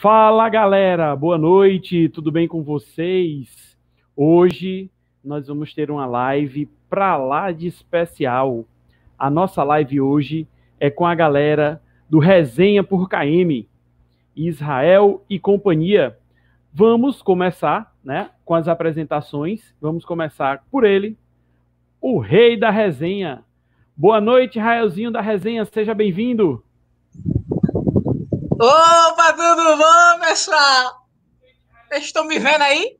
Fala galera, boa noite, tudo bem com vocês? Hoje nós vamos ter uma live pra lá de especial. A nossa live hoje é com a galera do Resenha por KM, Israel e companhia. Vamos começar, né, com as apresentações. Vamos começar por ele, o rei da resenha. Boa noite, Raelzinho da resenha, seja bem-vindo. Opa, tudo bom, pessoal? Vocês estão me vendo aí?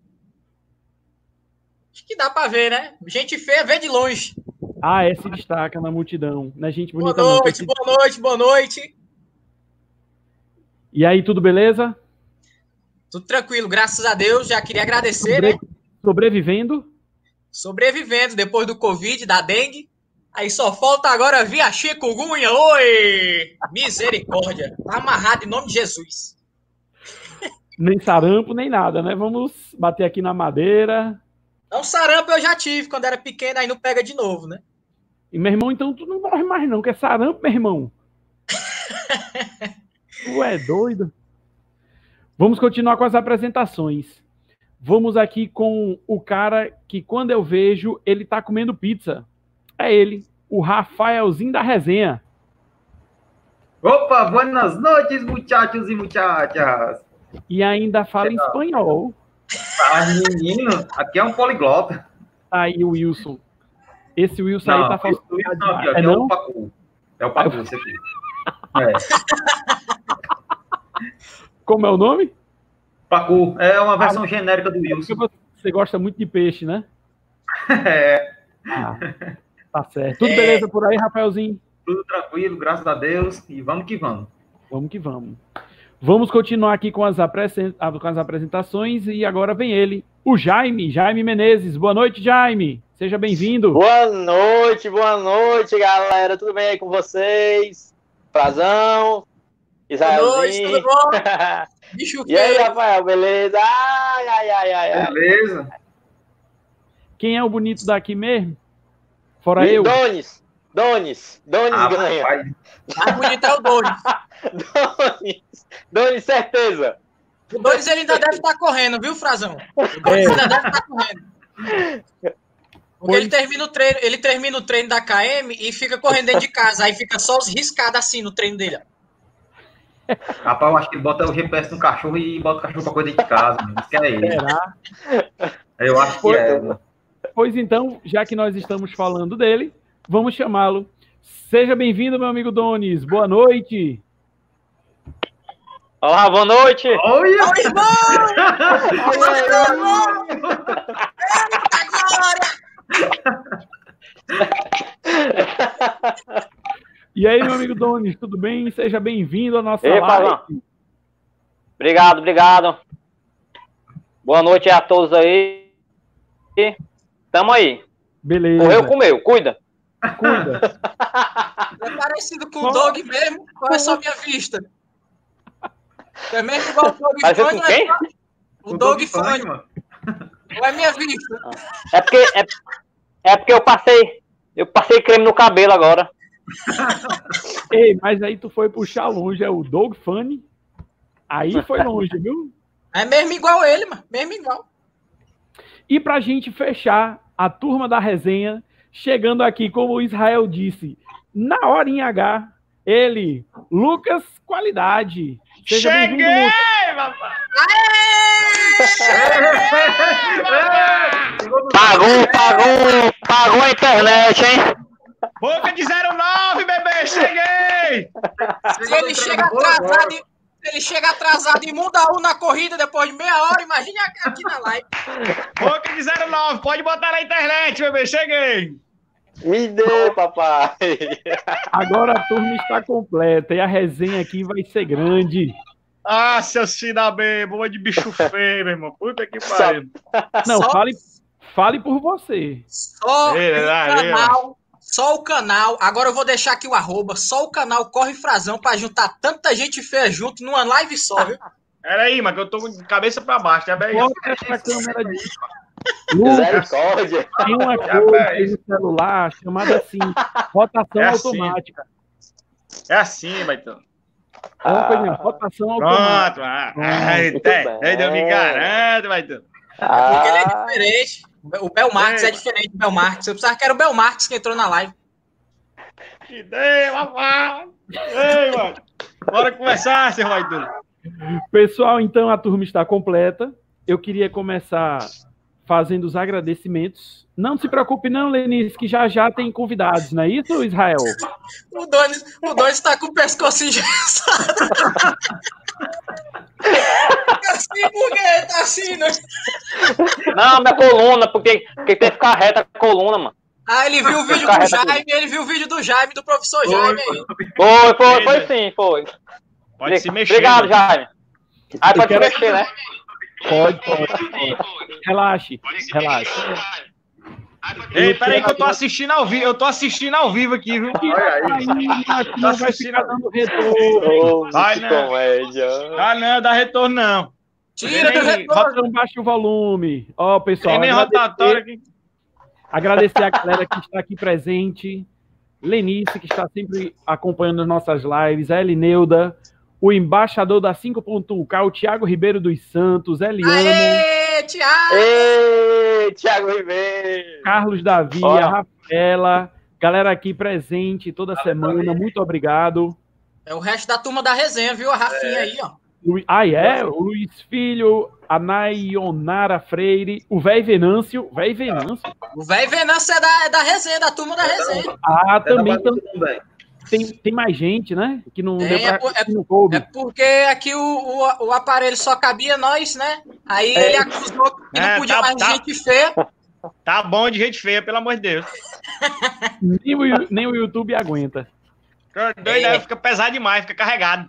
Acho que dá para ver, né? Gente feia vê de longe. Ah, é, se destaca na multidão. Não é gente Boa bonita não, noite, boa noite, boa noite. E aí, tudo beleza? Tudo tranquilo, graças a Deus. Já queria agradecer, Sobre- né? Sobrevivendo? Sobrevivendo depois do Covid, da dengue. Aí só falta agora vir a chikungunya. Oi! Misericórdia. Tá amarrado em nome de Jesus. Nem sarampo, nem nada, né? Vamos bater aqui na madeira. Não, sarampo eu já tive quando era pequeno, aí não pega de novo, né? E, meu irmão, então tu não morre mais não, que é sarampo, meu irmão. tu é doido? Vamos continuar com as apresentações. Vamos aqui com o cara que, quando eu vejo, ele tá comendo pizza. É ele, o Rafaelzinho da resenha. Opa, buenas noites, muchachos e muchachas. E ainda fala em espanhol. Ah, menino, aqui é um poliglota. Tá aí o Wilson. Esse Wilson aí Não, tá isso, falsificado. isso não, aqui, É aqui é não? o Pacu. É o Pacu, aqui. É. Como é o nome? Pacu, é uma versão genérica do Wilson. Porque você gosta muito de peixe, né? É, Ah, tá certo. Tudo É. beleza por aí, Rafaelzinho? tudo tranquilo, graças a Deus, e vamos que vamos. Vamos que vamos. Vamos continuar aqui com as, ah, com as apresentações e agora vem ele, o Jaime, Jaime Menezes. Boa noite, Jaime. Seja bem-vindo. Boa noite, boa noite, galera. Tudo bem aí com vocês? Frazão, Boa noite, tudo Israelzinho. bom? Bicho e aí. Rafael, beleza? Ai, ai, ai, ai, ai. Beleza? Quem é o bonito daqui mesmo? Fora E eu. Donis, Donis, Donis Ah, ganha. rapaz, Mais bonito é o Donis. Donis, Donis, certeza. O Donis ele ainda deve estar correndo, viu, Frazão? O Donis É. ainda deve estar correndo. Porque ele termina, o treino, ele termina o treino da KM e fica correndo dentro de casa. Aí fica só os riscados assim no treino dele. rapaz, eu acho que ele bota o GPS no cachorro e bota o cachorro pra coisa de casa. Mano. Isso que é ele. Será? Eu acho que é. Pois então, já que nós estamos falando dele, vamos chamá-lo. Seja bem-vindo, meu amigo Donis. Boa noite. Olá, boa noite. Ô, irmão! E aí, meu amigo Donis, tudo bem? Seja bem-vindo à nossa Ei, live. Fazão. Obrigado, obrigado. Boa noite a todos aí. Tamo aí. Beleza. Correu, comeu, cuida. Cuida. É parecido com o Dog mesmo, qual é só minha vista? É mesmo igual o Dog Parecido Funny, com quem? é só- O Dog Funny, mano. qual é minha vista? É porque, é, é porque eu passei. Eu passei creme no cabelo agora. Ei, mas aí tu foi puxar longe, é o Doug Funny. Aí foi longe, viu? É mesmo igual ele, mano. Mesmo igual. E pra gente fechar a turma da resenha, chegando aqui, como o Israel disse, na hora em H, ele, Lucas Qualidade. Seja bem-vindo, Cheguei, papai! Pagou, pagou, pagou a internet, hein? Boca de 09, bebê, cheguei! Se ele chega atrasado, ele chega atrasado e muda um na corrida depois de meia hora, imagine aqui na live. Boca de 09, pode botar na internet, bebê, cheguei! Me dê, papai. Agora a turma está completa e a resenha aqui vai ser grande. Ah, seus filhos da B, boa de bicho feio, meu irmão. Puta que pariu. Não, Só- fale, fale por você. Só o canal, só o canal. Agora eu vou deixar aqui o arroba. Só o canal Corre Frazão pra juntar tanta gente feia junto numa live só, viu? Pera aí, mano, que eu tô de cabeça pra baixo, já bem. Bota essa câmera de. Misericórdia. tem uma coisa no celular chamada assim, rotação É assim. automática. É assim, Baitão. É uma coisa, Ah. rotação automática. Pronto. Ah, tem. bem. Ei, eu me garanto, vai tu. Porque ele é Ah, diferente. O Bel Marques é diferente do Bel Marques. Eu pensava que era o Bel Marques que entrou na live. Que ideia, papai. Ei, mano. Bora conversar, seu Raidu. Pessoal, então a turma está completa. Eu queria começar fazendo os agradecimentos. Não se preocupe, não, Lenice, que já já tem convidados, não é isso, Israel? O Donis, o Donis tá com o pescoço engessado. assim, por que tá assim, né? Não, minha coluna, porque, porque tem que ficar reta a coluna, mano. Ah, ele viu o vídeo do Jaime, ele viu o vídeo do Jaime, do professor Jaime aí. Foi, foi, foi sim, foi. Pode se mexer. Obrigado, mano. Jaime. Aí pode se mexer, né? Pode, pode. pode. Relaxe, relaxe. Ei, peraí que eu tô assistindo ao vivo. Eu tô assistindo ao vivo aqui, viu? Olha aí. Não vai ficar dando retorno. Vai, né? comédia. Ah, não, dá retorno não. Tira do retorno. Baixa o volume. Ó, pessoal, Tem nem aqui. agradecer a galera que está aqui presente. Lenice, que está sempre acompanhando as nossas lives. A Elineuda, o embaixador da 5.1K, o Thiago Ribeiro dos Santos, Eliana. Aê, Thiago! Ei, Thiago Ribeiro. Carlos Davi, Ó. a Rafaela, galera aqui presente toda semana, muito obrigado. É o resto da turma da resenha, viu? A Rafinha aí, ó. Lu- Ah, é? O Luiz Filho, a Naionara Freire, o Véi Venâncio. Véi Venâncio? O velho Venâncio é da, é da resenha, da turma da resenha. Ah, também Tá tam- tudo bem. tem, tem mais gente, né? Que não Tem, pra, é por- é- que não coube. É porque aqui o, o, o aparelho só cabia nós, né? Aí ele acusou que não É, podia tá- mais tá. gente feia. Tá bom de gente feia, pelo amor de Deus. Nem, o, nem o YouTube aguenta. Doido, É. aí fica pesado demais, fica carregado.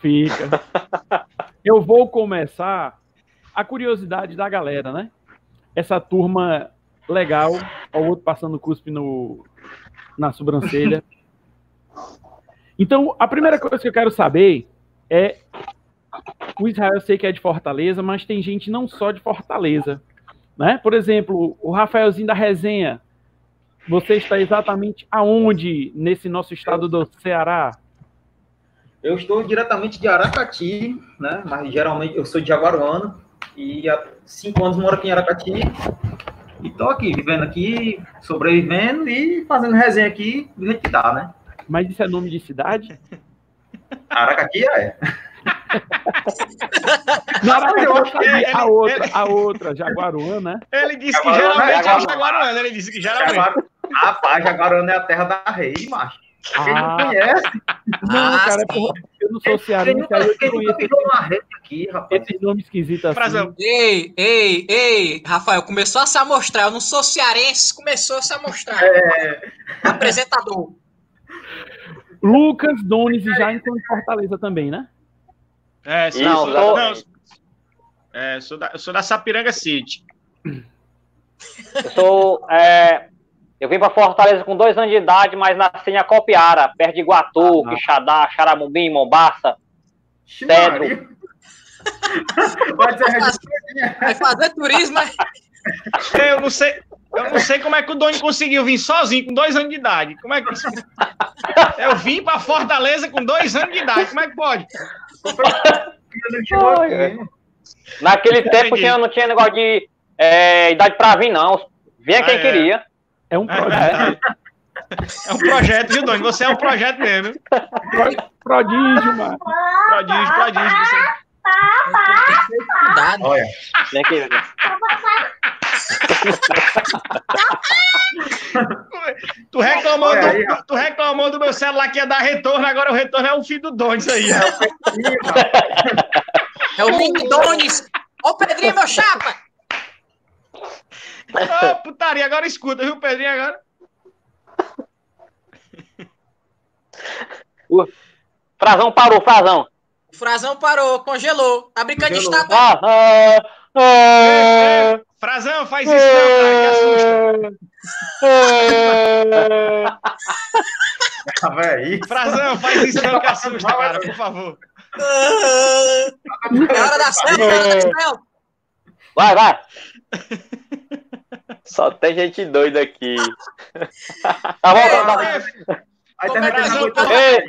Fica. Eu vou começar a curiosidade da galera, né? Essa turma legal, o outro passando cuspe no, na sobrancelha. Então, a primeira coisa que eu quero saber é. O Israel eu sei que é de Fortaleza, mas tem gente não só de Fortaleza. Né? Por exemplo, o Rafaelzinho da resenha. Você está exatamente aonde nesse nosso estado do Ceará? Eu estou diretamente de Aracati, né? Mas geralmente eu sou de Jaguaruana e há cinco anos moro aqui em Aracati. E tô aqui, vivendo aqui, sobrevivendo e fazendo resenha aqui do jeito que dá, né? Mas isso é nome de cidade? Aracati é. Não, Aracati, eu Ele- a ele- outra, a outra, Jaguaruana. Ele disse que Jaguaruana, geralmente é o Jaguaruana. Jaguaruana. Ele disse que geralmente. Jaguaru... Rapaz, Jaguaruana é a terra da rei, macho. Quem não Ah, conhece, não, Ah, cara, é sim. por- eu não sou cearense, nunca, aí eu não conheço uma rede aqui, rapaz. esses nomes esquisitos assim. Ei, ei, ei, Rafael, começou a se amostrar. Eu não sou cearense, começou a se amostrar. É, Apresentador. Lucas, Donis e Jaime são de Fortaleza também, né? É, sim, Não, sou, não, é, sou, da, eu sou da Sapiranga City. Eu sou. é, eu vim pra Fortaleza com dois anos de idade, mas nasci em Acopiara, perto de Iguatu, Ah. Quixadá, Xaramumbim, Mombaça. Maria. Vai Vai fazer turismo, né? Eu não sei. Eu não sei como é que o Doni conseguiu vir sozinho com dois anos de idade. Como é que isso... Eu vim pra Fortaleza com dois anos de idade. Como é que pode? Naquele tempo tinha, não tinha negócio de é, idade pra vir, não. Vinha quem Ah, é. queria. É um projeto. É um projeto, viu, Doni? Você é um projeto mesmo. viu? Prodígio, mano. Prodígio, prodígio. Você... Cuidado. Olha, Vinha quem queria. Tu reclamou, do, tu reclamou do meu celular que ia dar retorno, agora o retorno é o filho do Doni, isso aí. É o Donis. Ô, Pedrinho, meu chapa. Ô, putaria, agora escuta, viu, Pedrinho? Agora. Frazão parou, Frazão. O Frazão parou, congelou. Tá brincando de Congelou. estátua? Ah, ah, ah, Frazão, faz isso não, cara, que assusta. ah, tava aí. Frazão, faz isso não, que assusta, cara, por favor. É hora da selfie, é hora da selfie. Vai, vai. Só tem gente doida aqui. Tá bom, tá bom. É, A Como é internet que não eu- aguenta. Ei,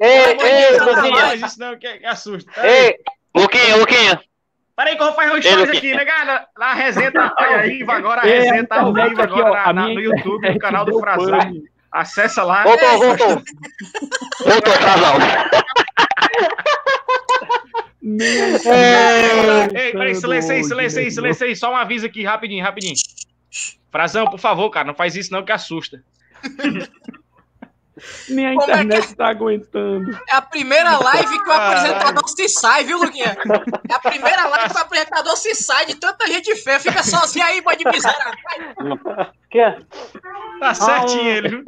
ei, ei, Luquinha. faz isso não, que que assusta. Ei, Luquinha, Luquinha. Peraí que eu vou fazer um stories aqui, né, galera? A resenha tá ao vivo agora, a É, resenha tá ao vivo aqui, agora ó, na- a na- minha no YouTube, no canal do Frazão. Acessa lá. Voltou, voltou. Voltou, Frazão. Ei, peraí, silêncio aí, silêncio aí, silêncio aí. Só um aviso aqui, rapidinho, rapidinho. Frazão, por favor, cara, não faz isso não que assusta. Nem a Como é que- internet tá aguentando. É a primeira live que o Caralho. apresentador se sai, viu, Luquinha? É a primeira live que o apresentador se sai de tanta gente feia. Fica sozinho aí, pode miserável. Que? Tá certinho ele, viu?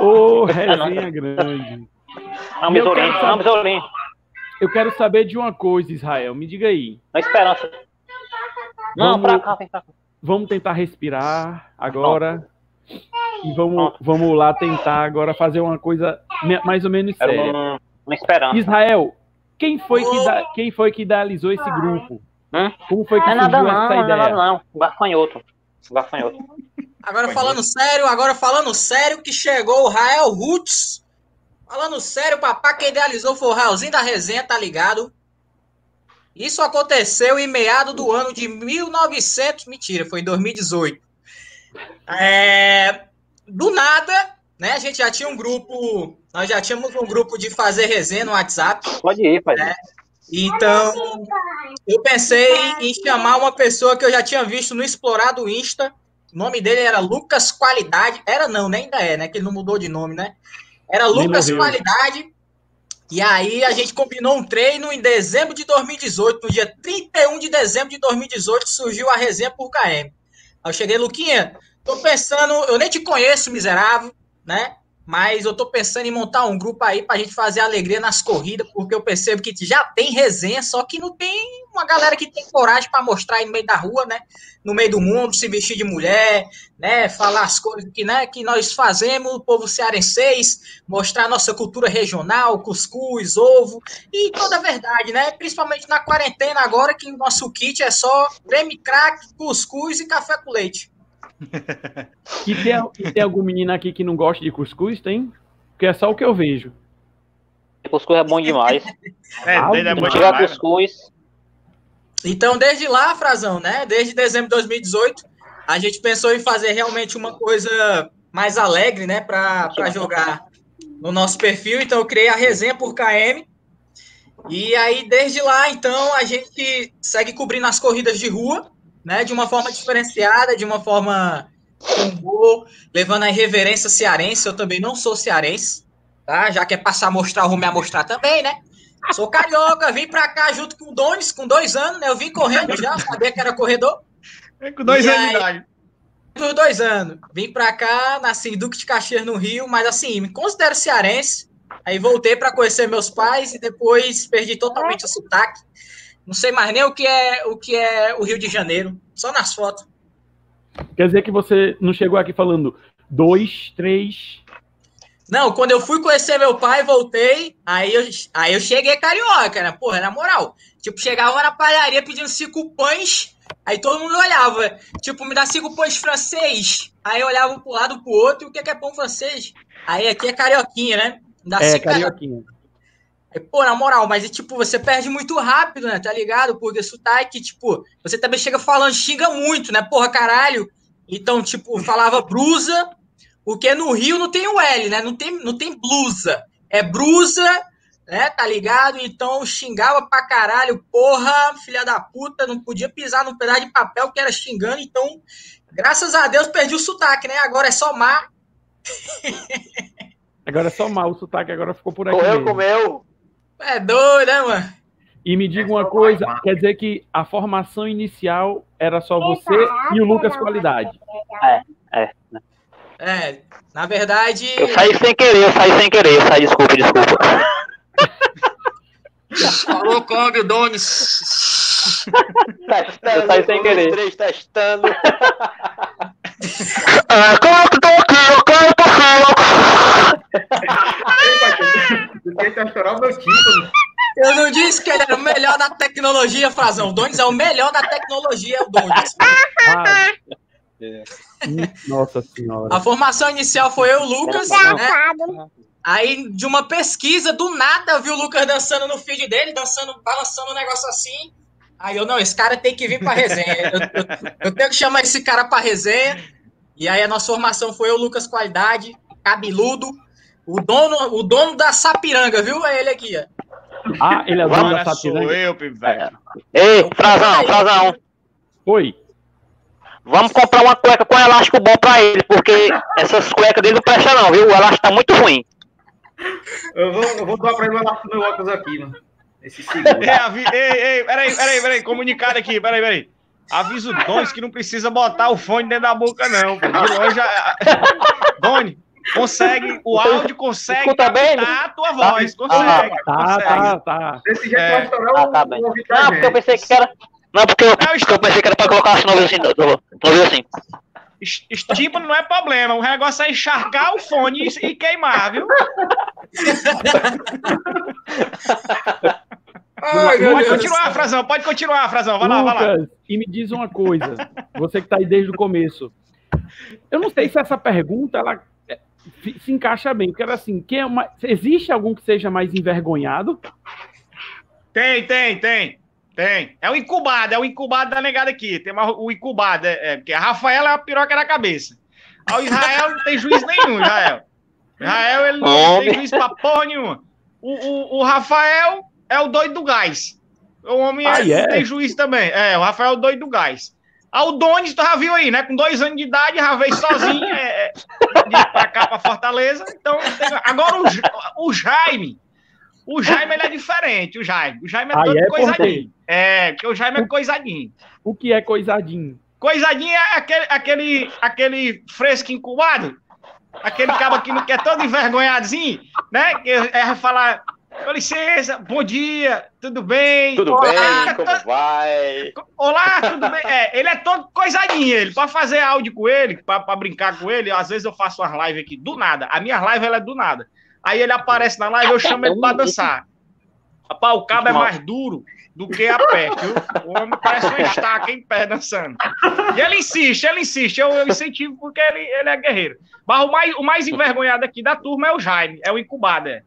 Ô, resenha grande. Vamos, Eu Olim, quero vamos. Eu quero saber de uma coisa, Israel. Me diga aí. Na esperança. Não, Vamos- pra cá, vem pra cá. Vamos tentar respirar agora. E vamos, vamos lá tentar agora fazer uma coisa mais ou menos séria. um- uma esperança. Israel, quem foi que, da- quem foi que idealizou esse grupo? Hum? Como foi que Não é nada surgiu não, essa não é nada ideia? não. Gafanhoto. Gafanhoto. Agora falando sério, agora falando sério, que chegou o Rael Roots. Falando sério, papá, quem idealizou foi o Raelzinho da resenha, tá ligado? Isso aconteceu em meado do ano de 1900, mentira, foi em 2018. É, do nada, né, a gente já tinha um grupo, nós já tínhamos um grupo de fazer resenha no WhatsApp. Pode ir, pai. É. Então, eu pensei em chamar uma pessoa que eu já tinha visto no Explorar do Insta. O nome dele era Lucas Qualidade. Era não, né? Ainda é, né? Que ele não mudou de nome, né? Era Lucas. Qualidade. E aí a gente combinou um treino em dezembro de 2018. No dia 31 de dezembro de 2018 surgiu a resenha por KM. Aí eu cheguei, Luquinha, tô pensando, eu nem te conheço, miserável, né? Mas eu tô pensando em montar um grupo aí pra gente fazer alegria nas corridas, porque eu percebo que já tem resenha, só que não tem uma galera que tem coragem pra mostrar aí no meio da rua, né? No meio do mundo, se vestir de mulher, né? Falar as coisas que, né, que nós fazemos, o povo cearenseis, mostrar nossa cultura regional, cuscuz, ovo e toda a verdade, né? Principalmente na quarentena agora, que o nosso kit é só creme crack, cuscuz e café com leite. E tem, e tem algum menino aqui que não gosta de cuscuz? Tem? Porque é só o que eu vejo. Cuscuz é bom demais. É, Ah, é bom Tirar demais. cuscuz. Então, desde lá, Frazão, né? Desde dezembro de 2018, a gente pensou em fazer realmente uma coisa mais alegre, né? Para jogar no nosso perfil. Então, eu criei a resenha por KM. E aí, desde lá, então, a gente segue cobrindo as corridas de rua, né? De uma forma diferenciada, de uma forma com levando a irreverência cearense. Eu também não sou cearense, tá? Já que é passar a mostrar, eu vou me amostrar também, né? Sou carioca, vim pra cá junto com o Donis, com dois anos, né? Eu vim correndo já, sabia que era corredor. É com dois E anos de aí? idade. Por dois anos. Vim pra cá, nasci em Duque de Caxias, no Rio, mas assim, me considero cearense. Aí voltei pra conhecer meus pais e depois perdi totalmente o sotaque. Não sei mais nem o que é o que é o Rio de Janeiro, só nas fotos. Quer dizer que você não chegou aqui falando dois, três. Não, quando eu fui conhecer meu pai, voltei, aí eu, aí eu cheguei carioca, né? Porra, na moral. Tipo, chegava na padaria pedindo cinco pães, aí todo mundo olhava. Tipo, me dá cinco pães francês. Aí eu olhava pro lado pro outro, e o que que é pão francês? Aí aqui é carioquinha, né? Me dá É, cinco carioquinha. Aí, Pô, na moral, mas tipo, você perde muito rápido, né? Tá ligado? Porque sotaque, tipo, você também chega falando, xinga muito, né? Porra, caralho. Então, tipo, falava brusa, porque no Rio não tem o L, né? Não tem, não tem blusa. É brusa, né? Tá ligado? Então xingava pra caralho, porra, filha da puta, não podia pisar num pedaço de papel que era xingando. Então, graças a Deus, perdi o sotaque, né? Agora é só mar. Agora é só mal o sotaque, agora ficou por aqui. Correu, mesmo. comeu. É doido, né, mano? E me diga uma coisa, quer dizer que a formação inicial era só você e o Lucas Qualidade. É, na verdade. Eu saí sem querer, eu saí sem querer. Eu saí, desculpa, desculpa. Falou Kong, Donis. Eu saí sem querer. Três testando. Ah, como que tô aqui? Eu quero Eu meu título. Eu não disse que ele era o melhor da tecnologia, Frazão. O Donis é o melhor da tecnologia, o Donis. Ah, Nossa senhora. A formação inicial foi eu, Lucas, né? Aí, de uma pesquisa, do nada, eu vi o Lucas dançando no feed dele, dançando, balançando um negócio assim. Aí eu, não, esse cara tem que vir pra resenha. Eu, eu- eu tenho que chamar esse cara pra resenha. E aí a nossa formação foi eu, Lucas Qualidade, cabeludo, o dono, o dono da Sapiranga, viu? É ele aqui, ó. Ah, ele é dono da Agora sou Sapiranga. eu, velho. Ei, Frazão, Frazão. Oi. Vamos comprar uma cueca com elástico bom pra ele, porque essas cuecas dele não prestam não, viu? O elástico tá muito ruim. Eu vou, eu vou doar pra ele o meu óculos aqui, mano. Esse seguro. Ei, avi... ei, ei, peraí, peraí, peraí, comunicado aqui, peraí, peraí. Avisa o Donis que não precisa botar o fone dentro da boca, não. De longe, a- Doni, consegue, o áudio consegue Escuta bem? a tua voz, consegue, Tá, consegue. tá, tá. Desse jeito É. vai estourar Ah, tá bem. Não, porque eu pensei que era. Não, porque eu, porque eu pensei que era pra colocar assim no ouvido assim. No, no, no ouvido assim. Es- Estímulo não é problema, o negócio é encharcar o fone e, e queimar, viu? Ai, Pode continuar. Frazão, pode continuar, Frazão, vai lá, vai lá. Lucas, e me diz uma coisa. Você que tá aí desde o começo. Eu não sei se essa pergunta ela fi- se encaixa bem, porque era assim, quem é uma, existe algum que seja mais envergonhado? Tem, tem, tem. Tem. É o incubado, é o incubado da negada aqui. Tem mais o incubado, é, é, porque a Rafaela é a piroca na cabeça. O Israel não tem juiz nenhum, Israel. Israel, ele não tem juiz pra porra nenhuma. O, o, o Rafael é o doido do gás. O homem Ah, é, é? tem juiz também. É, o Rafael é o doido do gás. Ah, o Donis, tu já viu aí, né? Com dois anos de idade, já veio sozinho é, é, de pra cá, pra Fortaleza. Então, agora o, o Jaime. O Jaime, ele é diferente, o Jaime. O Jaime é todo é, coisadinho. É, porque o Jaime é coisadinho. O que é coisadinho? Coisadinho é aquele, aquele, aquele fresco incubado. Aquele cabo que não quer todo envergonhadinho, né? Que é falar, com licença, bom dia, tudo bem? Tudo Olá, bem? Como to- vai? Olá, tudo bem? É, ele é todo coisadinho, ele. Pra fazer áudio com ele, pra, pra brincar com ele, às vezes eu faço umas lives aqui do nada. A minha live ela é do nada. Aí ele aparece na live, eu chamo ele pra dançar. Rapaz, o cabo é mais duro do que a pé, viu? O homem parece uma estaca em pé dançando. E ele insiste, ele insiste. Eu, eu incentivo porque ele, ele é guerreiro. Mas o mais, o mais envergonhado aqui da turma é o Jaime, é o incubado, é.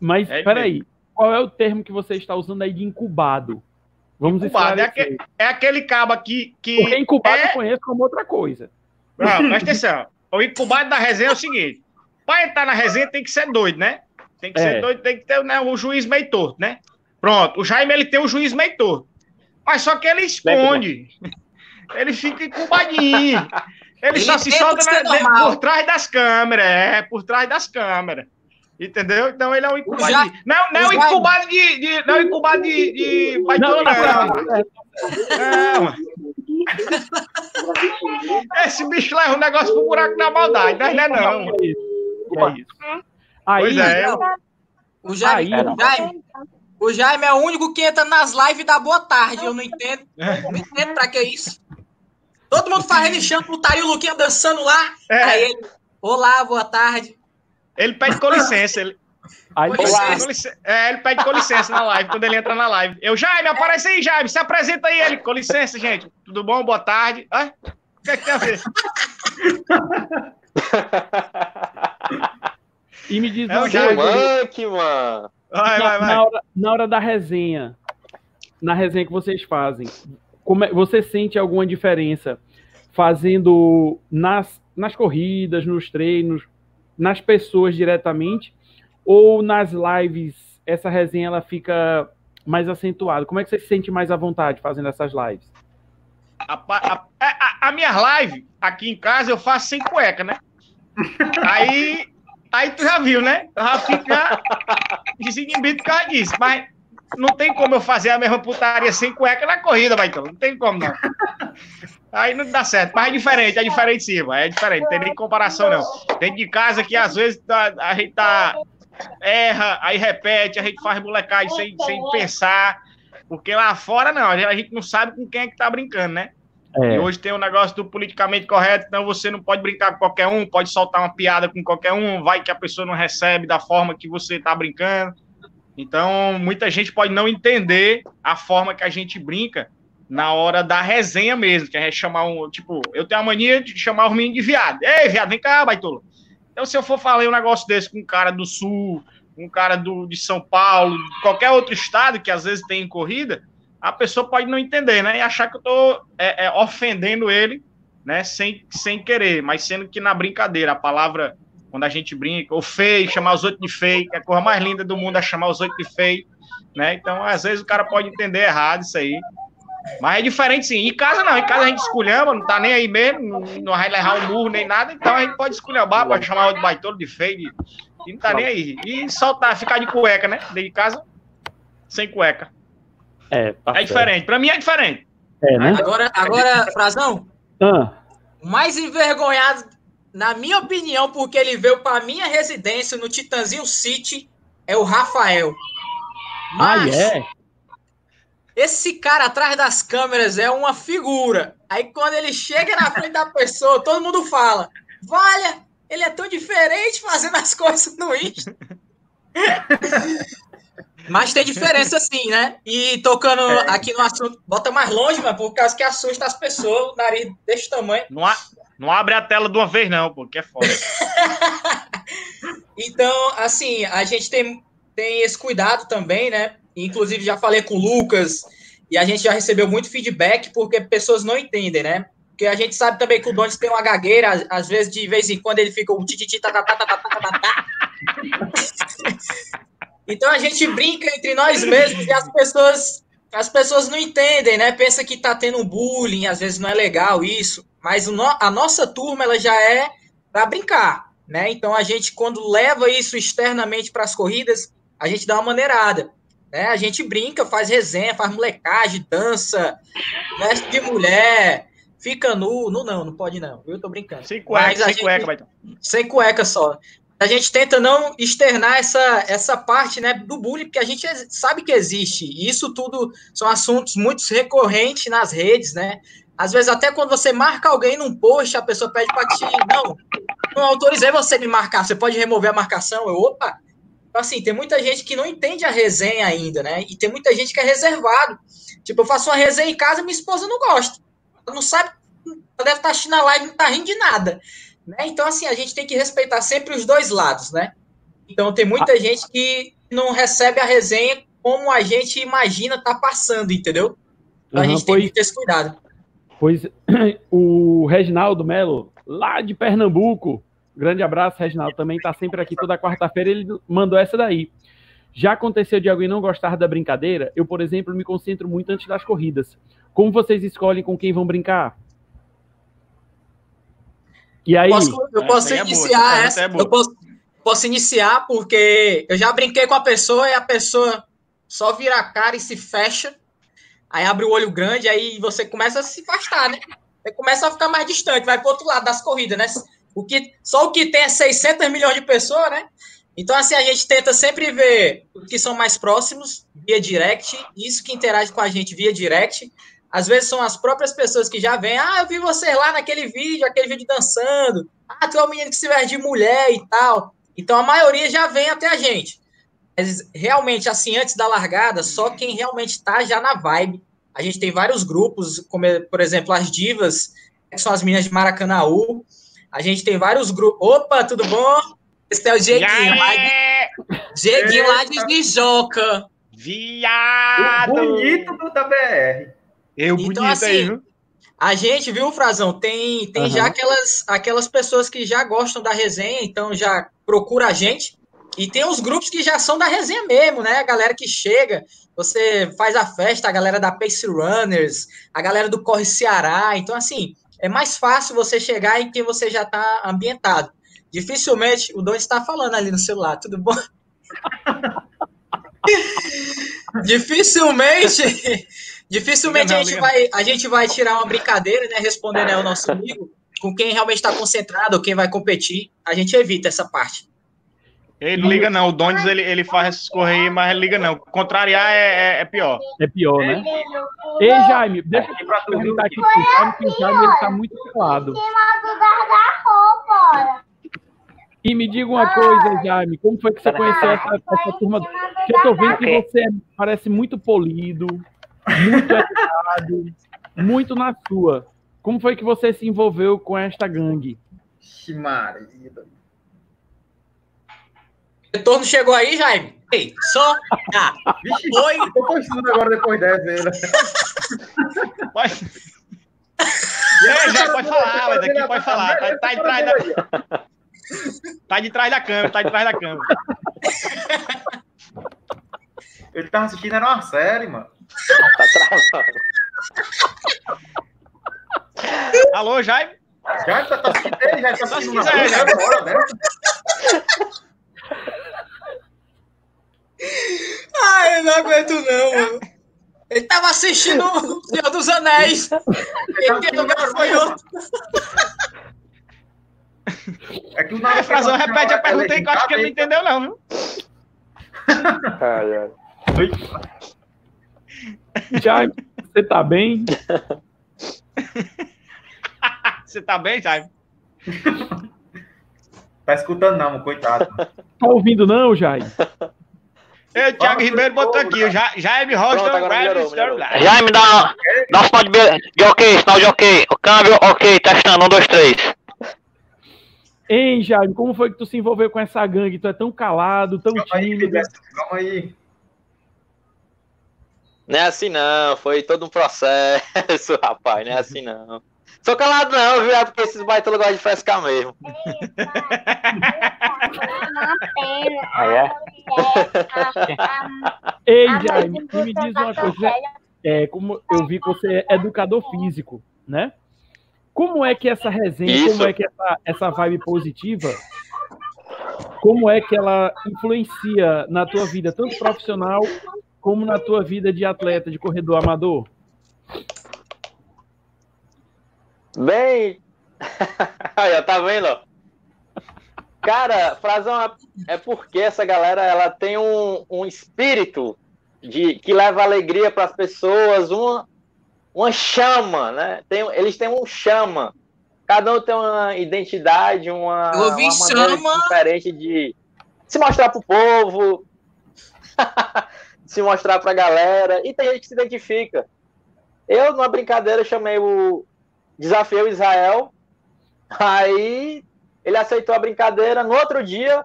Mas, É peraí, qual é o termo que você está usando aí de incubado? Vamos Incubado, é esclarecer. É aquele cabo aqui que. Porque incubado é- eu conheço como outra coisa. Não, presta atenção. O incubado da resenha é o seguinte: para entrar na resenha tem que ser doido, né? Tem que É. ser doido, tem que ter né, o juiz meio torto, né? Pronto, o Jaime ele tem o juiz meio torto. Mas só que ele esconde. Ele fica incubadinho. Ele, Ele só se solta na- por trás das câmeras, é, por trás das câmeras. Entendeu? Então ele é um incubadinho. Ja- não, não é o um incubado de, de- Não é um incubado de. de... Não, não. Não, mano. Esse bicho leva o negócio pro buraco da maldade, não é não. É isso. É isso. Aí, Pois é. O Jaime, Aí, o Jaime, o Jaime é o único que entra nas lives da boa tarde. Eu não entendo. Não entendo pra que isso. Todo mundo fazendo enxame, putaria, o Luquinha dançando lá. É. Aí ele, olá, boa tarde. Ele pede com licença. Ele, aí, Com licença. pede com licença. É, ele pede com licença na live, quando ele entra na live. Eu, Jaime, aparece aí, Jaime. Se apresenta aí ele. Com licença, gente. Tudo bom? Boa tarde. Ah, o que é que tem a ver? e me diz É o Jaime. Monkey, mano. Vai, na, vai, vai. na hora, na hora da resenha, na resenha que vocês fazem, como é- você sente alguma diferença fazendo nas, nas corridas, nos treinos, nas pessoas diretamente, ou nas lives essa resenha ela fica mais acentuada? Como é que você se sente mais à vontade fazendo essas lives? A, a, a, a minha live aqui em casa eu faço sem cueca, né? Aí, aí tu já viu, né? Eu já fico já desinibido por causa disso. Mas não tem como eu fazer a mesma putaria sem cueca na corrida, vai então. Não tem como, não. Aí não dá certo. Mas é diferente, é diferente sim, vai. É diferente, não tem nem comparação, não. Dentro de casa que às vezes tá- a gente tá. Erra, aí repete, a gente faz molecagem sem, sem pensar. Porque lá fora, não, a gente não sabe com quem é que tá brincando, né? É, E hoje tem o negócio do politicamente correto, então você não pode brincar com qualquer um, pode soltar uma piada com qualquer um, vai que a pessoa não recebe da forma que você está brincando. Então, muita gente pode não entender a forma que a gente brinca, na hora da resenha mesmo, que a gente chamar um, tipo, eu tenho a mania de chamar os meninos de viado. Ei, viado, vem cá, baitola. Então, se eu for falar um negócio desse com um cara do Sul, um cara do, de São Paulo, qualquer outro estado que às vezes tem corrida, a pessoa pode não entender, né? E achar que eu tô é, é, ofendendo ele, né? Sem, sem querer, mas sendo que na brincadeira, a palavra, quando a gente brinca, ou feio, chamar os outros de feio, que é a coisa mais linda do mundo é chamar os outros de feio, né? Então, às vezes o cara pode entender errado isso aí. Mas é diferente sim. Em casa não, em casa a gente esculhamba, não tá nem aí mesmo, não, não vai levar um murro nem nada, então a gente pode esculhambar, pode chamar o de baitolo, de feio, de, e não tá nem aí. E soltar, ficar de cueca, né? Dentro de casa, sem cueca. É, tá É diferente. Pra mim é diferente. É, né? Agora, agora, Frazão, Ah, o mais envergonhado, na minha opinião, porque ele veio pra minha residência no Titanzinho City, é o Rafael. ah, Mas, é? Esse cara atrás das câmeras é uma figura. Aí quando ele chega na frente da pessoa, todo mundo fala: Valha, ele é tão diferente fazendo as coisas no Insta. Mas tem diferença sim, né? E tocando aqui no assunto, bota mais longe, mano, por causa que assusta as pessoas, o nariz desse tamanho. Não, a- não abre a tela de uma vez, não, pô, que é foda. Então, assim, a gente tem, tem esse cuidado também, né? Inclusive, já falei com o Lucas e a gente já recebeu muito feedback porque pessoas não entendem, né? Porque a gente sabe também que o Donis tem uma gagueira, às vezes, de vez em quando, ele fica um tititi, tá, tá, tá, tá, tá, tá, tá. tá. Então a gente brinca entre nós mesmos e as pessoas, as pessoas não entendem, né? Pensa que tá tendo um bullying, às vezes não é legal isso, mas a nossa turma ela já é para brincar, né? Então a gente quando leva isso externamente para as corridas, a gente dá uma maneirada né? A gente brinca, faz resenha, faz molecagem, dança, veste de mulher, fica nu, nu não, não pode não. Eu tô brincando. Sem cueca, sem gente- cueca, baitão. sem cueca só. A gente tenta não externar essa, essa parte né, do bullying, porque a gente sabe que existe. E isso tudo são assuntos muito recorrentes nas redes, né? Às vezes, até quando você marca alguém num post, a pessoa pede para ti, não, não autorizei você me marcar, você pode remover a marcação. Eu, opa! Então, assim, tem muita gente que não entende a resenha ainda, né? E tem muita gente que é reservado. Tipo, eu faço uma resenha em casa e minha esposa não gosta. Ela não sabe, ela deve estar assistindo a live e não tá rindo de nada. Né? Então, assim, a gente tem que respeitar sempre os dois lados, né? Então, tem muita gente que não recebe a resenha como a gente imagina tá passando, entendeu? Então, a Aham, gente tem pois- que ter esse cuidado. Pois o Reginaldo Melo, lá de Pernambuco, grande abraço, Reginaldo, também tá sempre aqui toda quarta-feira, ele mandou essa daí. Já aconteceu de alguém não gostar da brincadeira? Eu, por exemplo, me concentro muito antes das corridas. Como vocês escolhem com quem vão brincar? E aí, Posso, eu posso é iniciar essa essa. é eu posso, posso iniciar porque eu já brinquei com a pessoa e a pessoa só vira a cara e se fecha. Aí abre o olho grande, aí você começa a se afastar, né? Você começa a ficar mais distante, vai pro outro lado das corridas, né? O que, só o que tem é 600 milhões de pessoas, né? Então, assim, a gente tenta sempre ver os que são mais próximos via direct, isso que interage com a gente via direct. Às vezes são as próprias pessoas que já vêm, ah, eu vi você lá naquele vídeo, aquele vídeo dançando, ah, tu é o menino que se veste de mulher e tal. Então a maioria já vem até a gente. Mas realmente, assim, antes da largada, só quem realmente tá já na vibe. A gente tem vários grupos, como, por exemplo, as divas, que são as meninas de Maracanaú. A gente tem vários grupos. Opa, tudo bom? Esse é o Dieguinho, lá de! Dieguinho lá de Nijoca. Viado! Bonito do da BR. Eu Então, bonito aí, assim, viu? A gente, viu, Frazão, tem, tem Aham. já aquelas, aquelas pessoas que já gostam da resenha, então já procura a gente. E tem os grupos que já são da resenha mesmo, né? A galera que chega, você faz a festa, a galera da Pace Runners, a galera do Corre Ceará. Então, assim, é mais fácil você chegar em quem você já está ambientado. Dificilmente o Dom está falando ali no celular, tudo bom? dificilmente, dificilmente a, gente vai, a gente vai tirar uma brincadeira, né? Respondendo ao nosso amigo, com quem realmente está concentrado, ou quem vai competir. A gente evita essa parte. Ele não liga, não. O Donis ele, ele faz essas correias, mas ele liga, não. Contrariar é, é, é pior. é pior, né? Ei, Jaime, deixa eu pra perguntar aqui pro Jaime, que o Jaime ele tá muito calado. E me diga uma coisa, Jaime, como foi que você conheceu essa, essa turma? Porque eu tô vendo que você parece muito polido, muito educado. muito na sua. Como foi que você se envolveu com esta gangue? Ixi, Maria. Retorno chegou aí, Jaime? Ei, só. Ah, Vixe, Oi. eu tô postando agora depois dessa. Ele. Pode... É, já pode falar, mas aqui pode falar. Tá, tá de trás da, tá de trás da câmera, tá de trás da câmera. Ele tava assistindo, era uma série, mano. Tá travando. Alô, Jaime? Já tá, tá assistindo ele, já tá se assistindo na quiser, né? agora, né? Ai, eu não aguento não, mano. Ele tava assistindo o Senhor dos Anéis. Ele que lugar foi outro. É que o Aí, nada Frazão, repete a pergunta aí que eu acho que ele não entendeu, não, viu? Ai, ai. Jaime, você tá bem? Você tá bem, Jaime? Tá escutando não, coitado. Tá ouvindo não, Jaime? Ei, o Thiago Ribeiro botou aqui, o Ja- Jaime Rocha. Jaime, dá, dá um sinal de, ok, sinal de ok. O câmbio, ok, testando, um, dois, três. Hein, Jaime, como foi que tu se envolveu com essa gangue? Tu é tão calado, tão Calma aí, tímido. Fidel, calma aí. Não é assim não, foi todo um processo, rapaz, não é assim não. Sou calado não, viu? É porque esses baitolos gostam de frescar mesmo. É? Ei, Jaime, me diz uma coisa. É, como eu vi que você é educador físico, né? Como é que essa resenha, Isso. como é que essa, essa vibe positiva, como é que ela influencia na tua vida, tanto profissional como na tua vida de atleta, de corredor amador? Bem. Aí, ó, tá vendo? ó? Cara, Frazão, é- é porque essa galera ela tem um, um espírito de, que leva alegria para as pessoas, uma, uma chama, né? Tem, eles têm um chama. Cada um tem uma identidade, uma, Eu ouvi uma maneira chama. diferente de se mostrar pro povo, se mostrar pra galera. E tem gente que se identifica. Eu, numa brincadeira, chamei o Desafio Israel. Aí ele aceitou a brincadeira. No outro dia,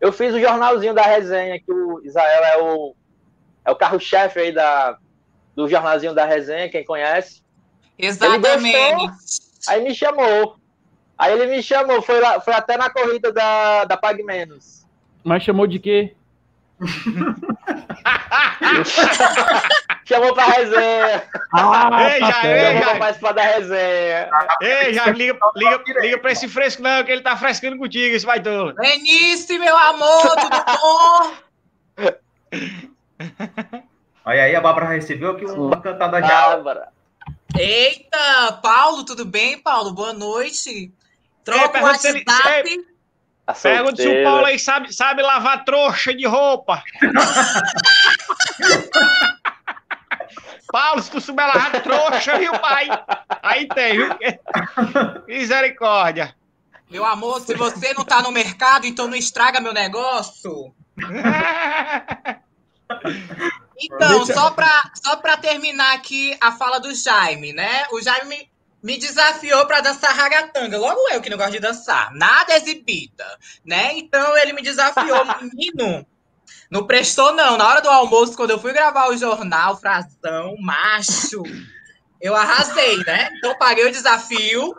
eu fiz o jornalzinho da resenha, que o Israel é o, é o carro-chefe aí da, do jornalzinho da resenha, quem conhece. Exatamente. Aí me chamou. Aí ele me chamou, foi, lá, foi até na corrida da, da Pag Menos. Mas chamou de quê? Chamou pra resenha. Ah, Ei, tá certo. ei, Chamou pra Jaime. participar da resenha. Ei, Jaime, liga, liga, liga pra esse fresco não, que ele tá frescando contigo, esse baitola. Lenice, meu amor, tudo bom? Aí, aí a Bárbara recebeu aqui uma cantada já. Bárbara. Eita, Paulo, tudo bem, Paulo? Boa noite. Troca o se ele- WhatsApp. A Pergunta se o. Paulo aí sabe, sabe lavar trouxa de roupa. Paulo, se tu souber lavar trouxa, viu, pai? Aí tem, viu? Misericórdia. Meu amor, se você não tá no mercado, então não estraga meu negócio. Então, só pra, só pra terminar aqui a fala do Jaime, né? O Jaime me, desafiou pra dançar ragatanga. Logo eu que não gosto de dançar. Nada exibida, né? Então ele me desafiou, menino. Não prestou, não. Na hora do almoço, quando eu fui gravar o jornal, Frazão, macho, eu arrasei, né? Então paguei o desafio.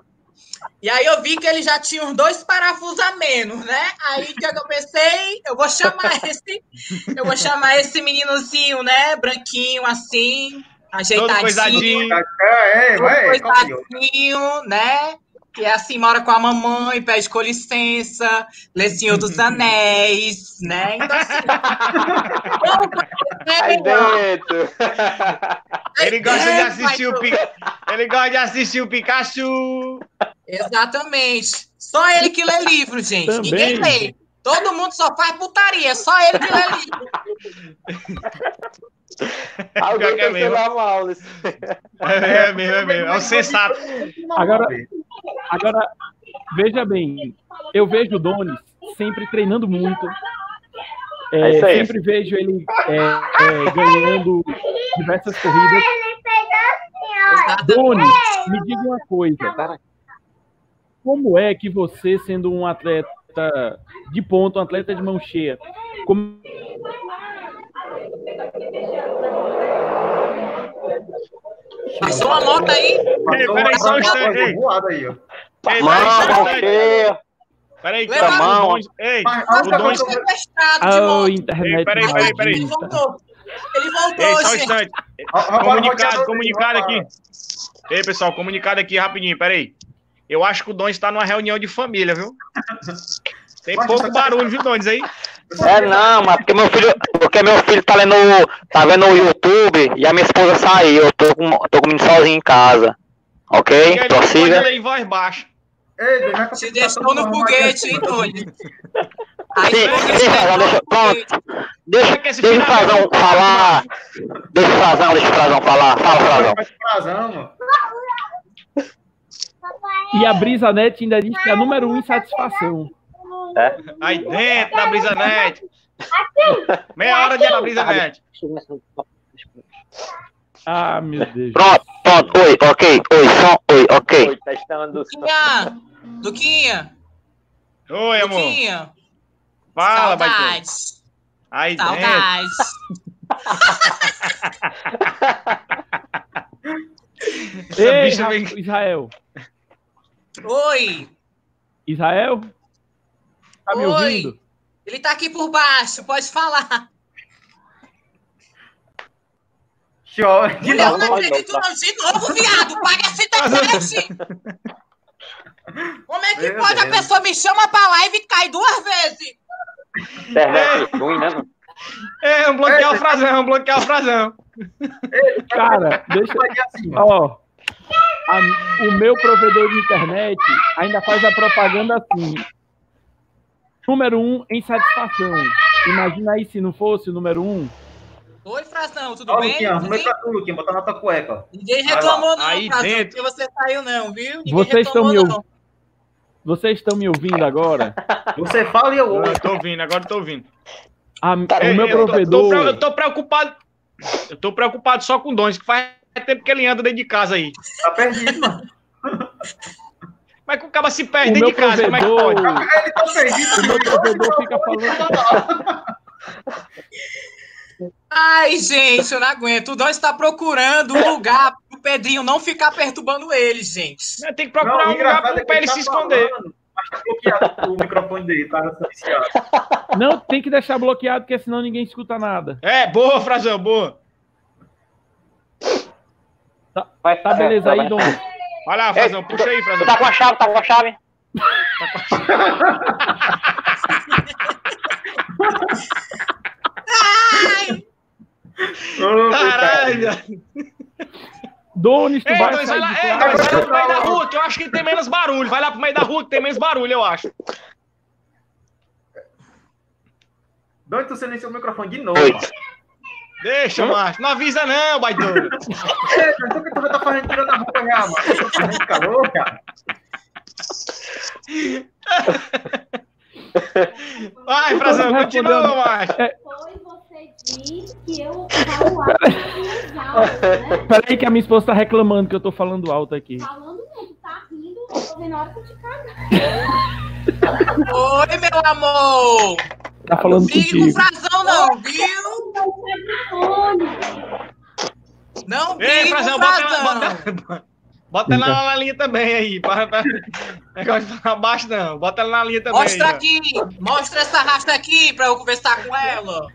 E aí eu vi que ele já tinha uns dois parafusos a menos, né? Aí é que eu pensei? Eu vou chamar esse, eu vou chamar esse meninozinho, né? Branquinho assim, ajeitadinho, coisadinho. É, é, coisadinho, né? Que é assim, mora com a mamãe, pede com licença, lê Senhor dos Anéis, né? Então assim. Aí dentro. Ele gosta de assistir o pai, Pi... Ele gosta de assistir o Pikachu. Exatamente. Só ele que lê livro, gente. Também. Ninguém lê. Todo mundo só faz putaria, só ele que lê livro. Alguém é tem que ser mesmo. normal. nesse- É mesmo, é mesmo. É o sensato. Agora, agora, veja bem, eu vejo o Donis sempre treinando muito. É, É isso aí. sempre vejo ele é, é, ganhando diversas corridas. Doni, me diga uma coisa. Como é que você, sendo um atleta de ponto, um atleta de mão cheia, como... Passou uma moto aí. Ei, peraí, só um instante, ei. Aí, ó. Ei, Mão, peraí. Peraí, a o mão. Ei, Mas, o olha, Donis. eu- Sequestrado de moto. internet. Peraí, peraí, peraí. Ele voltou. Ele voltou, Ei, só um gente. instante. Comunicado, comunicado aqui. Ei, pessoal, comunicado aqui rapidinho, peraí. Eu acho que o Donis está numa reunião de família, viu? Tem pouco você- barulho, viu, Donis, aí? É não, mas porque meu filho, porque meu filho tá lendo, tá vendo o YouTube e a minha esposa saiu. Eu tô com, tô com o menino sozinho em casa. Ok? Ele Prossiga. ler em voz baixa. Ei, Se deixou no foguete, hein. Tony? Aí, Sim, sim, Frazão, deixa, pronto. Deixa, Como é que esse deixa o Frazão falar. Deixa o Frazão, deixa o Frazão falar. Fala, Frazão. E a Brisa Net ainda diz que é a número um em satisfação. Aí dentro da Brisanete. Meia hora de da Brisanete. Ah, meu Deus. Pronto, pronto. Oi, ok. Oi, som, oi, ok. Oi, testando. Duquinha, Duquinha, Oi, amor. Duquinha. Fala. Saudades. Aí dentro. Saudades. Essa Ei, Israel. Oi. Israel? Tá me Oi. ouvindo? Ele tá aqui por baixo, pode falar. Show. De Mulher, eu novo. não acredito não. De novo, viado. Paga essa internet. Como é que Meu pode? A Deus. pessoa me chama pra live e cai duas vezes. Internet ruim, né? mano? É, vamos bloquear o frasão, vamos bloquear o frasão. Cara, deixa. Assim. Ó, a- o meu provedor de internet ainda faz a propaganda assim. Número um em satisfação. Imagina aí se não fosse o número um. Oi, Frazão, tudo Ó, bem? Luquinha, arrumei pra tu, Luquinha, botar na tua cueca. ninguém reclamou não, Aí Frazão, dentro. porque você saiu não, viu? Ninguém Vocês estão me não. Vocês estão me ouvindo agora? Você fala e eu ouço. Eu tô ouvindo, agora eu tô ouvindo. A- Ei, o meu eu tô- provedor. Tô, pre- eu tô preocupado. Eu tô preocupado só com o Donis, que faz tempo que ele anda dentro de casa aí. Tá perdido, mano. Como é que o cara se O perde dentro de casa? Como é que provedor. pode? Ele tá perdido. O meu provedor fica falando. Ai, gente, eu não aguento. O Dom está procurando um lugar pro Pedrinho não ficar perturbando ele, gente. Tem que procurar Não, um o lugar é pra ele tá se esconder. falando, Mas tá bloqueado o microfone dele, tá silenciado. Não, tem que deixar bloqueado, porque senão ninguém escuta nada. É, boa, Frazão, boa. Vai, Tá beleza aí. Dom? Vai lá, Frazão, puxa aí, Tu Frazão. tá com a chave, tá com a chave? Ô, Caralho. Donis, tu Ei, vai Donis, vai lá, ei. Donis, vai lá pro meio da rua, que eu acho que tem menos barulho. Vai lá pro meio da rua que tem menos barulho, eu acho. Doni, tu silenciou o microfone de novo. Deixa, macho. Não avisa não. Ei, mas o que tu já tá fazendo tirando a roupa já, mano? Eu tô fazendo calor, cara. Vai, Frazão, continua, respondeu. macho. Foi você disse que eu falo alto, né? Peraí que a minha esposa tá reclamando que eu tô falando alto aqui. Falando mesmo, tá rindo, eu tô vendo a hora que eu te cagar. Oi, meu amor. Tá falando Brigue com o contigo. Frazão, não, viu? Não Ei, com Frazão, bota ela, Frazão. bota, bota ela lá na linha também aí. Para, para. Negócio de falar baixo, não. Bota ela na linha também. Mostra aí, ó. aqui. Mostra essa rasta aqui pra eu conversar com ela.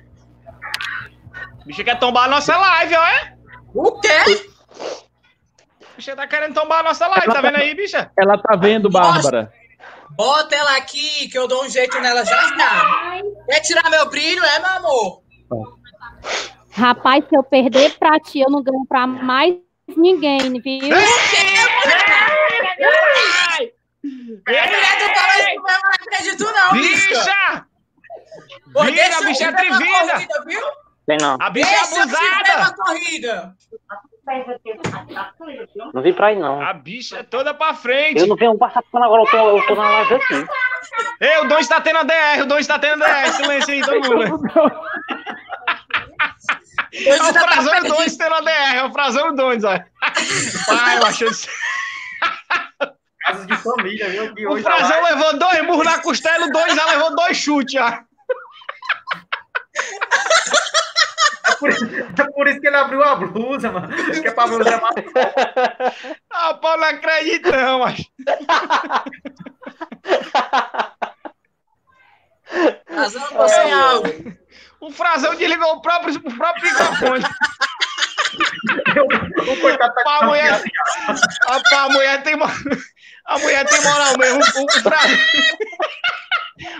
Bicha quer tombar a nossa live, ó, é? O quê? Bicha tá querendo tombar a nossa live, tá vendo aí, bicha? Ela tá vendo, Bárbara. Bota ela aqui que eu dou um jeito nela já já. Quer tirar meu brilho, é, meu amor? Rapaz, se eu perder pra ti, eu não ganho pra mais ninguém, viu? Mulher do eu não acredito não, bicha. Bicha! Bicha é atrevida. corrida, viu? Tem não. A bicha é te ver abusada! corrida. Não vim pra aí, não. A bicha é toda pra frente. Eu não venho passar pano agora, eu tô, eu tô na live aqui. Ei, o Dom está tendo a DR, o Dom está tendo a DR. Silêncio aí, todo mundo. É o tá Frazão e. Donis tendo a DR, é o Frazão e o Donis, ó. Pai, eu achei isso. Casos de família, viu? Aqui O hoje Frazão tá levou dois murros na costela, o dois já levou dois chutes já. É por, é por isso que ele abriu a blusa, mano. Que é pra blusa mais. Ah, pô, não acredito não, mas. Frazão, tô sem áudio. O Frazão desligou o próprio, o próprio microfone. O coitado tá Pá, a mulher, Rapaz, a mulher tem, a mulher tem moral mesmo. O, o, Frazão,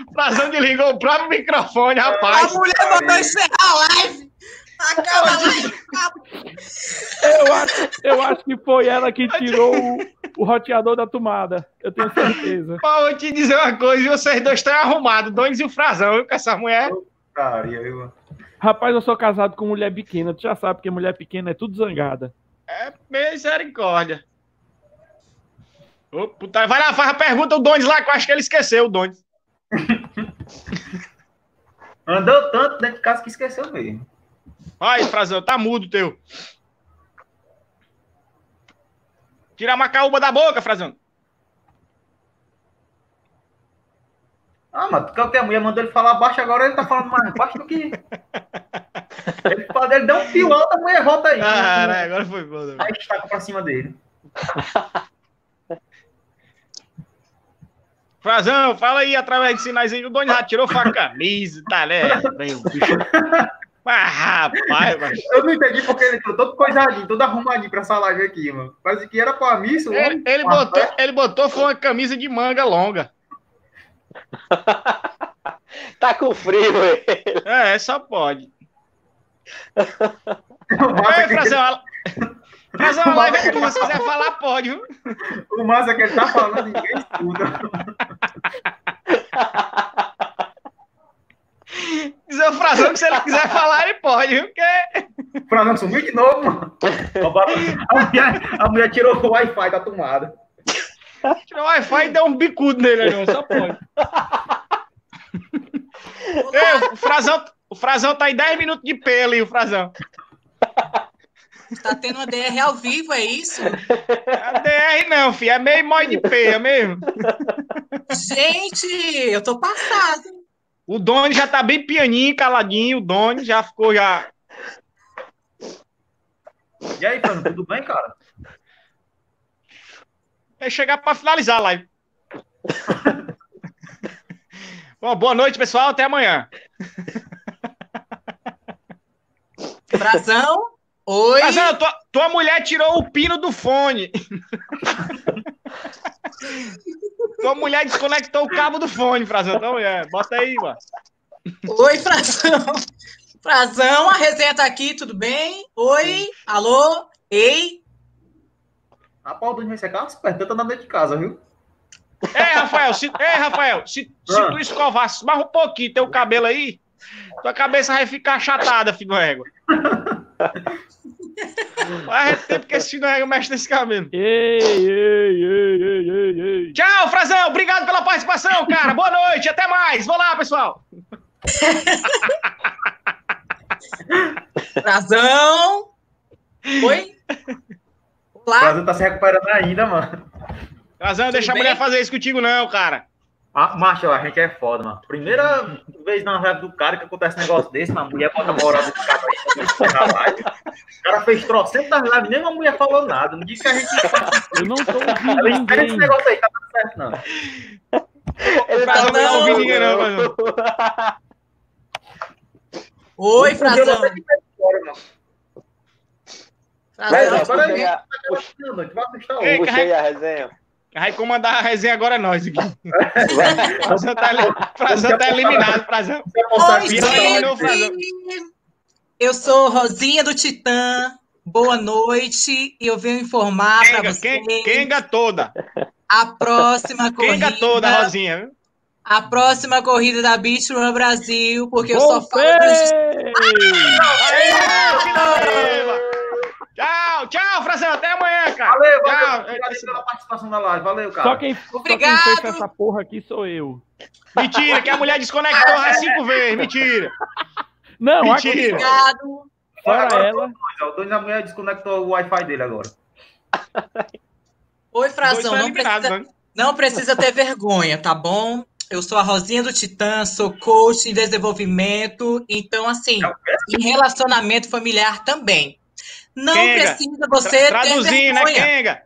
o Frazão desligou o próprio microfone, A rapaz. mulher mandou encerrar a live. Acaba. Eu acho, eu acho que foi ela que tirou o, o roteador da tomada. Eu tenho certeza. Pô, vou te dizer uma coisa, vocês dois estão arrumados, Donis e o Frazão, viu, com essa mulher. Rapaz, eu sou casado com mulher pequena. Tu já sabe que mulher pequena é tudo zangada. É misericórdia. Ô, puta, vai lá, faz a pergunta, o Donis lá, que eu acho que ele esqueceu, o Donis. Andou tanto dentro de casa que esqueceu mesmo. Aí, Frazão, tá mudo teu. Tira a macaúba da boca, Frazão. Ah, mas tu quer o que a mulher mandou ele falar baixo, agora ele tá falando mais baixo do que. Ele, fala- ele dá um fio alto, a mulher volta aí. Caralho, agora foi foda. Aí estaca pra cima dele. Frazão, fala aí através de sinais aí. O Donis já tirou sua camisa, tá, né? Bicho. Mas, rapaz, mas... Eu não entendi porque ele entrou todo coisadinho, todo arrumadinho pra essa live aqui, mano. Parece que era pra mim, isso. Ele, ele botou, ele botou foi uma camisa de manga longa. Tá com frio, velho. É, só pode. O massa, Ei, que, Frazão, a... Frazão, a live é tua. Se quiser falar, pode, viu? o massa que ele tá falando, ninguém escuta. Dizer o Frazão que se ele quiser falar, ele pode, viu? Porque... O Frazão sumiu de novo, mano. A mulher, a mulher tirou o Wi-Fi da tomada. Tirou o Wi-Fi e deu um bicudo nele, ó, só pode. Ei, o Frazão, o Frazão tá em 10 minutos de pé ali, o Frazão. Tá tendo uma DR ao vivo, é isso? A DR não, filho, é meio mói de peia mesmo. Gente, eu tô passado. O Doni já tá bem pianinho, caladinho, o Doni já ficou já... E aí, Fernando, tudo bem, cara? Vai chegar pra finalizar a live. Bom, boa noite, pessoal, até amanhã. Frazão, oi. Frazão, tua, tua mulher tirou o pino do fone. tua mulher desconectou o cabo do fone, Frazão. Então, é, bota aí, mano. Oi, Frazão. Frazão, a resenha tá aqui, tudo bem? Oi, alô, ei. Vai secar as pernas, tenta andar dentro de casa, viu? Ei, Rafael, se, ei, Rafael, se, se Ah. tu escovasse mais um pouquinho teu cabelo aí, tua cabeça vai ficar achatada, filho do régua. Faz tempo que esse filho do régua mexe nesse cabelo. Ei, ei, ei, ei, ei, ei. Tchau, Frazão. Obrigado pela participação, cara. Boa noite. Até mais. Vou lá, pessoal. Frazão. Oi. O Olá. Brasil tá se recuperando ainda, mano. Frazão, deixa a bem? mulher fazer isso contigo, não, cara. Ah, macho, a gente é foda, mano. Primeira vez na live do cara que acontece um negócio desse, uma mulher bota moral do cara aí. O cara fez trocentas das lives, nem uma mulher falou nada. Não diz que a gente. Eu não tô Ela ouvindo espera esse negócio aí, tá tudo certo, não. Ele Frazão não não. ouviu ninguém, não, Frazão. Oi, Eu Frazão. até de pé fora, mano. Mas Frazão. eu agora a, a outro. puxei a resenha. Vai comandar a resenha agora é nós aqui. Frazão tá, Frazão tá eliminado, Frazão. Oi, gente. Eu sou Rosinha do Titã. Boa noite. E eu venho informar para vocês Kenga toda. a próxima corrida. Kenga toda, Rosinha. viu? A próxima corrida da Beach Run Brasil, porque eu só falo! Aê. Tchau, tchau, Frazão. Até amanhã, cara. Valeu, Tchau. valeu. Obrigado pela participação da live. Valeu, cara. Só quem, só quem Obrigado. fez essa porra aqui sou eu. Mentira, que a mulher desconectou já cinco vezes. Mentira. Não, Mentira. Obrigado. fora Agora, ela. O dono da mulher desconectou o Wi-Fi dele agora. Oi, Frazão, não precisa, né? não precisa ter vergonha, tá bom? Eu sou a Rosinha do Titã, sou coach em desenvolvimento, então, assim, em relacionamento familiar também. Não Kenga, precisa você Tra- ter Traduzindo, né, vergonha. Kenga?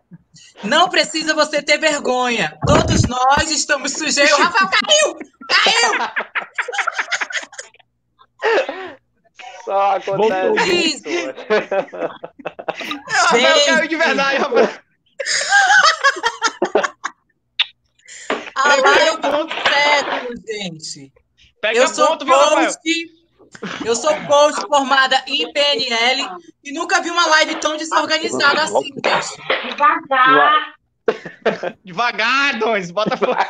Não precisa você ter vergonha. Todos nós estamos sujeitos. O Rafael caiu! Caiu! Só acontece Voltou. isso. É, o Rafael Gente. caiu de verdade, Rafael. A live do século, gente. Pega Eu sou ponto, viu, Rafael? Eu sou coach formada em PNL e nunca vi uma live tão desorganizada assim, gente. Devagar. Devagar, Dons, bota fora.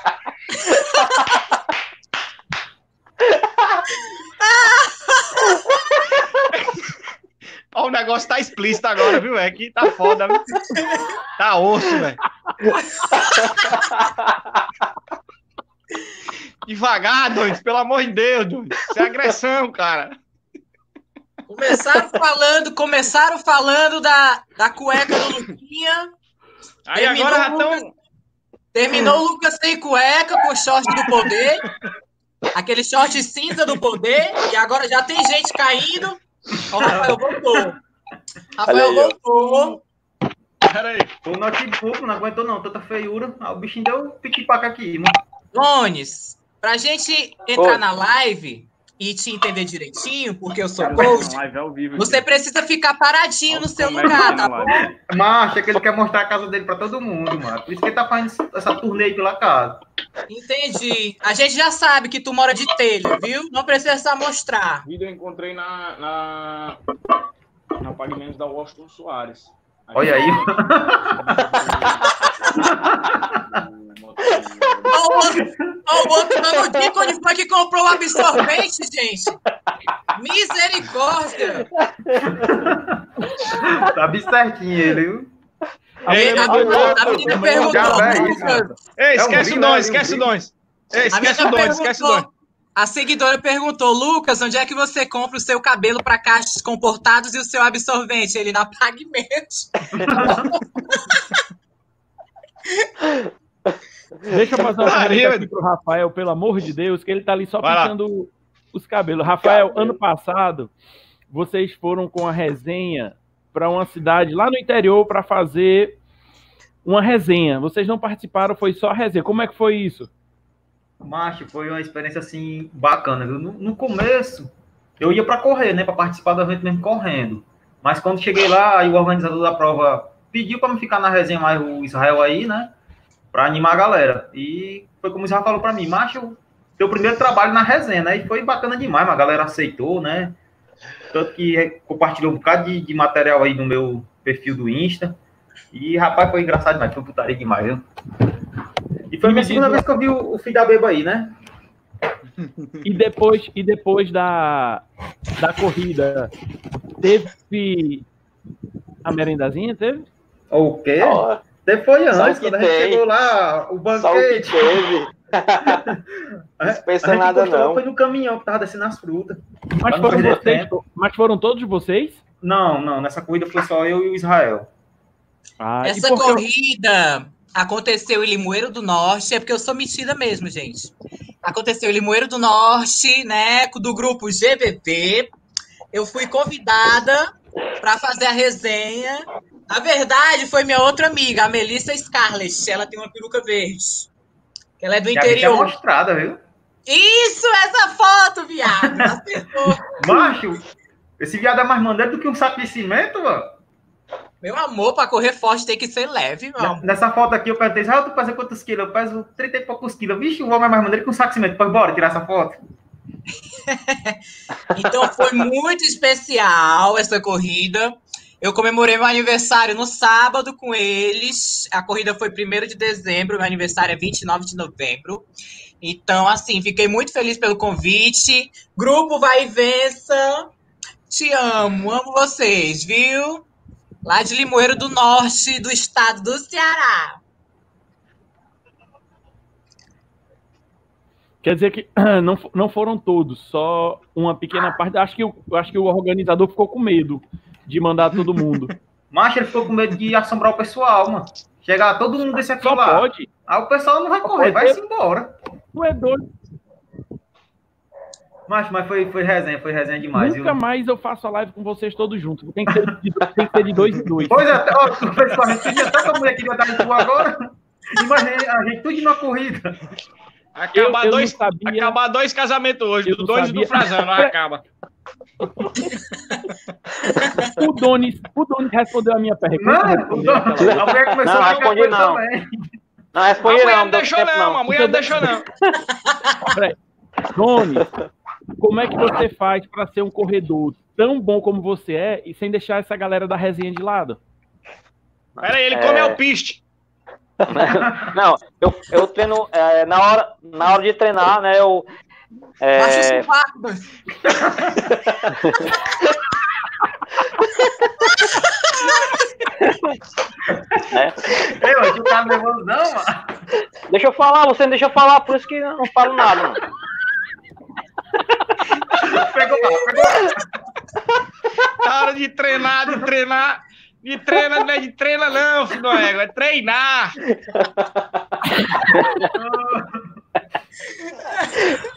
Ó, o negócio tá explícito agora, viu? É que tá foda? Tá osso, velho. Devagar, Dons, pelo amor de Deus, Dons. Isso é agressão, cara. Começaram falando, começaram falando da, da cueca do Luquinha. Aí Terminou agora já o estão. Terminou o Lucas sem cueca com o short do poder. Aquele short cinza do poder. E agora já tem gente caindo. O Rafael voltou. Rafael Olha voltou. Pera aí. O notebook não aguentou não, tanta feiura. Ah, o bichinho deu pique-paca aqui. mano. Lones, pra gente entrar Oi. na live e te entender direitinho, porque eu sou coach, vivo. você precisa ficar paradinho no seu é lugar, tá tá bom? Macho, é que ele quer mostrar a casa dele pra todo mundo, mano. Por isso que ele tá fazendo essa turnê aí pela casa. Entendi. A gente já sabe que tu mora de telha, viu? Não precisa mostrar. vídeo eu encontrei na, na, na Pagamentos da Washington Soares. Olha aí. Ó o outro, dando dica onde foi que comprou o absorvente, gente. Misericórdia. tá bem certinho ele, viu? Ei, A, a, a menina perguntou. Já é isso, ei, esquece É um o Dons, né? esquece o. Dons. Ei, A esquece o menina Dons, esquece o Dons. A seguidora perguntou, Lucas, onde é que você compra o seu cabelo para cachos comportados e o seu absorvente? Ele na Pagamentos. Deixa eu fazer uma pergunta aqui pro Rafael, pelo amor de Deus, que ele tá ali só Vai lá. pintando os cabelos. Rafael, Cabelo. ano passado, vocês foram com a resenha para uma cidade lá no interior para fazer uma resenha. Vocês não participaram, foi só a resenha. Como é que foi isso? Macho, foi uma experiência assim bacana, viu? No, no começo, eu ia para correr, né, para participar do evento mesmo correndo. Mas quando cheguei lá, aí o organizador da prova pediu para me ficar na resenha mais o Israel aí, né, para animar a galera. E foi como o Israel falou para mim, macho, teu primeiro trabalho na resenha, né? E foi bacana demais, mas a galera aceitou, né? Tanto que compartilhou um bocado de, de material aí no meu perfil do Insta. E, rapaz, foi engraçado demais, foi putaria demais, viu? E foi a minha segunda vez que eu vi o, o filho da beba aí, né? E depois, e depois da, da corrida, teve a merendazinha? Teve? O quê? Depois antes, que quando a gente tem. chegou lá, o Só o que banquete. teve. nada, não. Foi no caminhão que tava descendo as frutas. Mas foram, vocês, mas foram todos vocês? Não, não, nessa corrida foi só eu e o Israel. Ah, Essa corrida aconteceu em Limoeiro do Norte, é porque eu sou metida mesmo, gente. Aconteceu em Limoeiro do Norte, né, do grupo GBT. Eu fui convidada para fazer a resenha. Na verdade, foi minha outra amiga, a Melissa Scarlett. Ela tem uma peruca verde. Ela é do E a bicha é interior. mostrada, viu? Isso, essa foto, viado. Acertou. Macho, esse viado é mais maneiro do que um saco de cimento, mano. Meu amor, para correr forte tem que ser leve, amor. Nessa foto aqui eu perguntei, Israel, tu pesa quantos quilos? Eu peso 30 e poucos quilos. Vixe, o homem é mais maneiro que um saco de cimento. Pois bora tirar essa foto. Então foi muito especial essa corrida. Eu comemorei meu aniversário no sábado com eles. A corrida foi 1 de dezembro, meu aniversário é 29 de novembro. Então, assim, fiquei muito feliz pelo convite. Grupo Vai e Vença. Te amo, amo vocês, viu? Lá de Limoeiro do Norte, do estado do Ceará. Quer dizer que não, não foram todos, só uma pequena parte. Acho que, acho que o organizador ficou com medo de mandar todo mundo. Macho, ele ficou com medo de assombrar o pessoal, mano. Chegar todo mundo desse aqui Só lá. pode. Aí o pessoal não vai correr, vai-se embora. Tu é doido. Macho, mas foi, foi resenha, foi resenha demais, Nunca viu? mais eu faço a live com vocês todos juntos. Tem que ser de, tem que ser de dois em dois. Pois é, ó, tu fez com a gente, tinha tanta mulher que vai dar em tu agora. Imagina a gente tudo numa corrida. Acabar eu dois, sabia. acabar dois casamentos hoje, Eu do dois e do sabia. Frazão, não acaba. O Donis, o Donis respondeu a minha pergunta. Não, respondeu não, a mulher começou Não, a respondi ele não. também. Não A mulher não, não não deixou tempo não, a não. mulher não deixou não. Peraí. Donis, como é que você faz para ser um corredor tão bom como você é e sem deixar essa galera da resenha de lado? Pera aí, ele É. come alpiste. Não, eu, eu treino é, na, hora, na hora de treinar, né? Eu, é, Baixa né? Ei, mano, tu tá nervoso não, mano? Deixa eu falar, você não deixa eu falar, por isso que eu não falo nada. Mano. Pegou pegou. Na hora de treinar, de treinar. De treinar, não é de treinar, não, filho do ego, é treinar.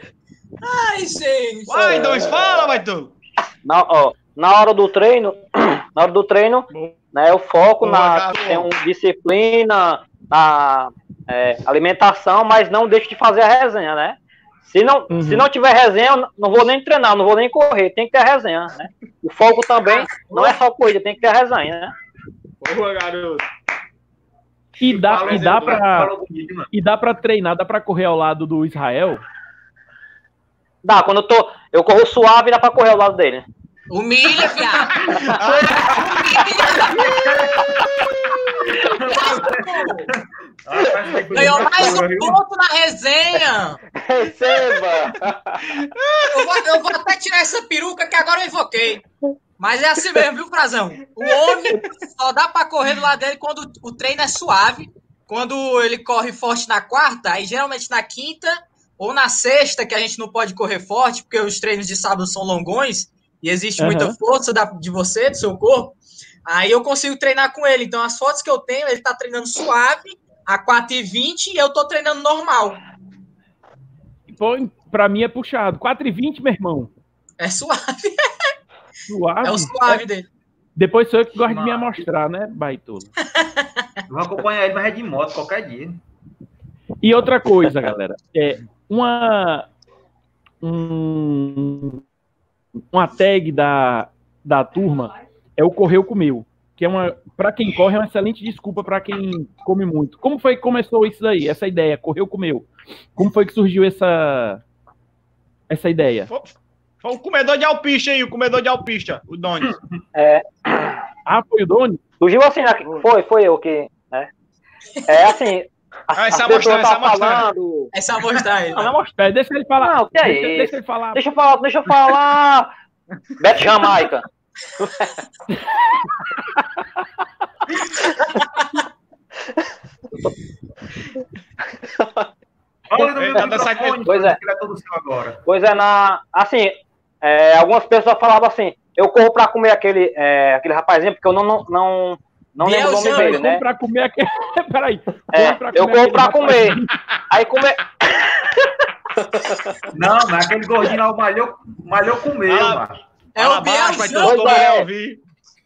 Ai, gente. Vai, dois, fala, vai tu. Na, ó, na hora do treino, na hora do treino, né, eu foco Boa, na tem um disciplina, na é, alimentação, mas não deixo de fazer a resenha, né? Se não, Uhum. se não tiver resenha, eu não vou nem treinar, não vou nem correr, tem que ter a resenha, né? O foco também não é só corrida, tem que ter a resenha, né? Boa, garoto. E dá, e dá mano. e dá para treinar, dá para correr ao lado do Israel? Dá, quando eu tô, eu corro suave, dá pra correr ao lado dele. Humilha, viado. Foi Ganhou mais um ponto na resenha. Receba! Eu vou, eu vou até tirar essa peruca que agora eu invoquei. Mas é assim mesmo, viu, Frazão? O homem só dá pra correr do lado dele quando o treino é suave. Quando ele corre forte na quarta, aí geralmente na quinta ou na sexta, que a gente não pode correr forte, porque os treinos de sábado são longões e existe muita Aham. força da- de você, do seu corpo. Aí eu consigo treinar com ele. Então as fotos que eu tenho, ele tá treinando suave, a 4h20 e eu tô treinando normal. Pô, pra mim é puxado. 4h20, meu irmão. É suave. Suave. É o suave dele. Depois sou eu que gosto de me amostrar, né, baitolo? Eu Vou acompanhar ele, mas é de moto qualquer dia. E outra coisa, galera, é uma um, uma tag da, da turma é o correu comeu, que é uma para quem corre é uma excelente desculpa para quem come muito. Como foi que começou isso daí, essa ideia, correu comeu? Como foi que surgiu essa essa ideia? Foi, foi o comedor de alpiste aí, o comedor de alpista, o Doni. Ah, foi o Doni? Surgiu assim, né? foi, foi eu que. Né? É assim. Ah. É só mostrar ele. Não, não é mostrar. Pera, deixa ele falar. Não, que é deixa, isso? deixa ele falar. Deixa eu falar, deixa eu falar. Beto Jamaica. Ele meu tá microfone, Pois é. ele é agora. Pois é, na. Assim, é, algumas pessoas falavam assim, eu corro pra comer aquele, é, aquele rapazinho, porque eu não, não, não, não lembro o nome Biel dele, né? pra comer aquele. Peraí. É, Como eu corro aquele pra comer. Aí comer. Não, mas aquele gordinho lá, o malhou, malhou comeu, Ah, mano. É o todo Pois é. ouvir.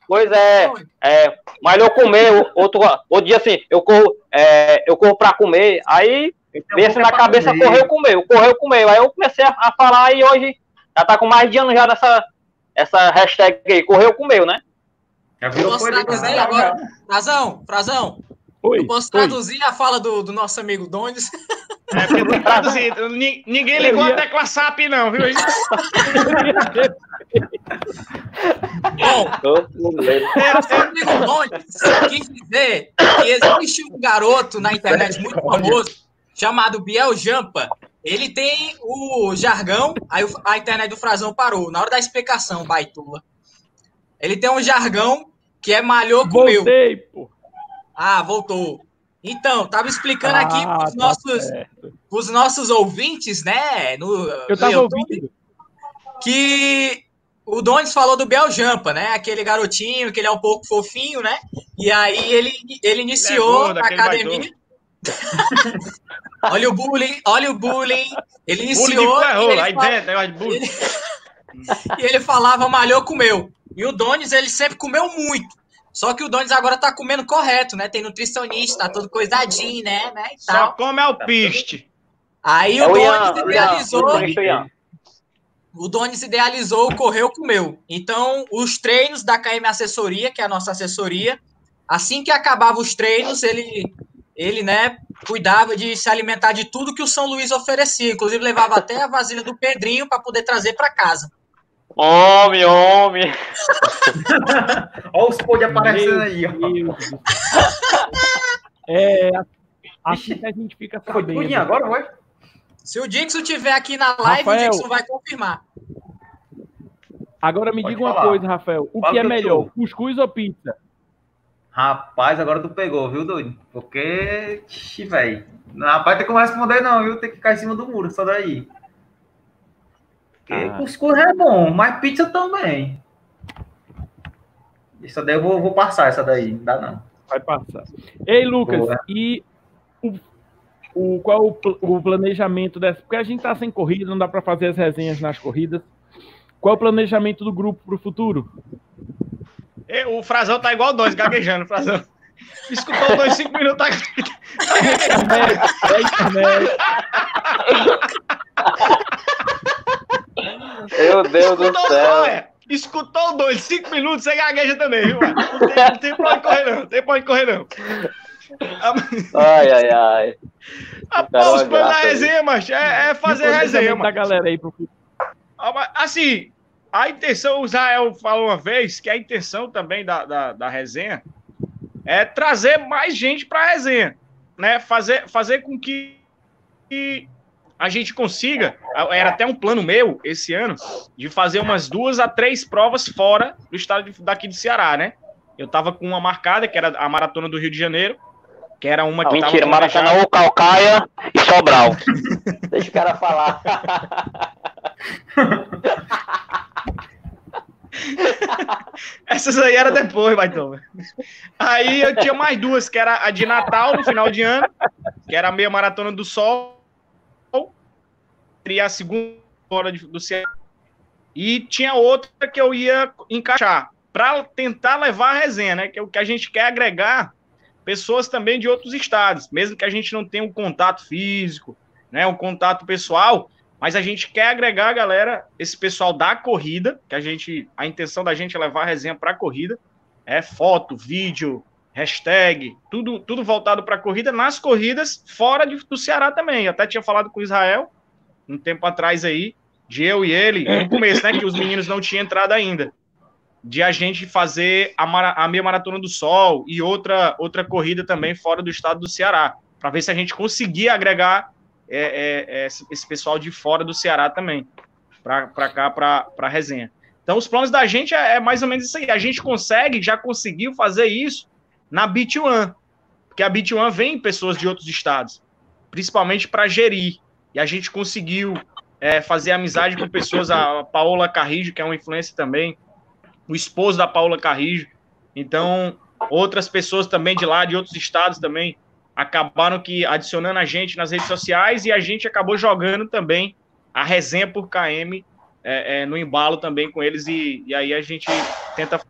Pois é, é, mas eu comer, outro, outro dia assim, eu corro, é, eu corro pra comer, aí Então, na pra cabeça, comer. correu, comeu, correu, comeu. Aí eu comecei a, a falar e hoje já tá com mais de ano já nessa essa hashtag aí, correu, comeu, né? Já Eu virou posso política. traduzir agora? Frazão, Frazão, Oi, eu posso oi. traduzir a fala do, do nosso amigo Donis? É, porque tem Ninguém ligou Eu ia- até com a SAP, não, viu? Bom, É, nosso amigo Donis quis dizer que existe um garoto na internet muito famoso chamado Biel Jampa. Ele tem o jargão, aí a internet do Frazão parou. Na hora da explicação, baitula. Ele tem um jargão que é malhou, comeu. Voltei, pô. Ah, voltou. Então, tava explicando aqui Ah, pros tá nossos, pros nossos ouvintes, né? No, Eu tava YouTube, ouvindo. que o Donis falou do Bel Jampa, né? Aquele garotinho que ele é um pouco fofinho, né? E aí ele, ele iniciou gordo, a academia. olha o bullying, olha o bullying. Ele Bullying de iniciou e ferro, ele, fala- e ele falava malhou, comeu. E o Donis, ele sempre comeu muito. Só que o Donis agora tá comendo correto, né? Tem nutricionista, tá todo coisadinho, né? né? E Só tal. come alpiste. Aí É o Donis idealizou. o Donis idealizou Correu Comeu. Então, os treinos da KM Assessoria, que é a nossa assessoria, assim que acabava os treinos, ele, ele né, cuidava de se alimentar de tudo que o São Luís oferecia. Inclusive, levava até a vasilha do Pedrinho para poder trazer para casa. Homem, homem. Olha os pod aparecendo aí, ó. É assim que a gente fica Foi sabendo. tudinho agora, vai? Se o Dixon estiver aqui na live, Rafael. o Dixon vai confirmar. Agora me Pode diga uma falar. coisa, Rafael. O Fala que é melhor, cuscuz ou pizza? Rapaz, agora tu pegou, viu, doido? Porque, velho. Rapaz, tem como responder não, viu? Tem que ficar em cima do muro, só daí. Porque Ah. cuscuz é bom, mas pizza também. Essa daí eu vou, vou passar, essa daí. Não dá não. Vai passar. Ei, Lucas, Boa. e o, o- qual o, pl- o planejamento dessa? Porque a gente tá sem corrida, não dá para fazer as resenhas nas corridas. Qual é o planejamento do grupo para o futuro? O Frazão tá igual dois, gaguejando, Frazão. Escutou dois, cinco minutos, tá... É, internet. Meu Deus do Escutou, céu. olha, escutou dois, cinco minutos, você gagueja também, viu, mano? Não tem, não tem pra onde correr, não. Não tem pra onde correr, não. Ai, ai, ai. Rapaz, uma os planos da resenha, macho, é, é fazer o resenha, da mano. galera aí pro. Ah, mas, Assim, a intenção, o Israel falou uma vez que a intenção também da, da, da resenha é trazer mais gente pra resenha, né? Fazer, fazer com que, que a gente consiga, era até um plano meu esse ano, de fazer umas duas a três provas fora do estado de- daqui de Ceará, né? Eu tava com uma marcada, que era a Maratona do Rio de Janeiro, que era uma que tava Mentira, planejada. Maracanã, Calcaia e Sobral. Deixa o cara falar. Essas aí era depois, Baitão. Aí eu tinha mais duas, que era a de Natal, no final de ano, que era a meia maratona do Sol. Seria a segunda hora de- do Ceará. E tinha outra que eu ia encaixar, para tentar levar a resenha, né? Que é o que a gente quer agregar pessoas também de outros estados, mesmo que a gente não tenha um contato físico, né? Um contato pessoal, mas a gente quer agregar, galera, esse pessoal da corrida, que a gente, a intenção da gente é levar a resenha para a corrida, é foto, vídeo, hashtag, tudo, tudo voltado para a corrida, nas corridas fora de- do Ceará também. Eu até tinha falado com o Israel um tempo atrás aí, de eu e ele, no começo, né, que os meninos não tinham entrado ainda, de a gente fazer a, mara- a meia maratona do Sol e outra outra corrida também fora do estado do Ceará, para ver se a gente conseguia agregar é, é, é, esse, pessoal de fora do Ceará também, para cá, para a resenha. Então, os planos da gente é, é mais ou menos isso aí. A gente consegue, já conseguiu fazer isso na Beat One, porque a Beat One vem pessoas de outros estados, principalmente para gerir. E a gente conseguiu é, fazer amizade com pessoas, a Paola Carrijo, que é uma influência também, o esposo da Paola Carrijo. Então, outras pessoas também de lá, de outros estados também, acabaram que adicionando a gente nas redes sociais e a gente acabou jogando também a resenha por KM é, é, no embalo também com eles e, e aí a gente tenta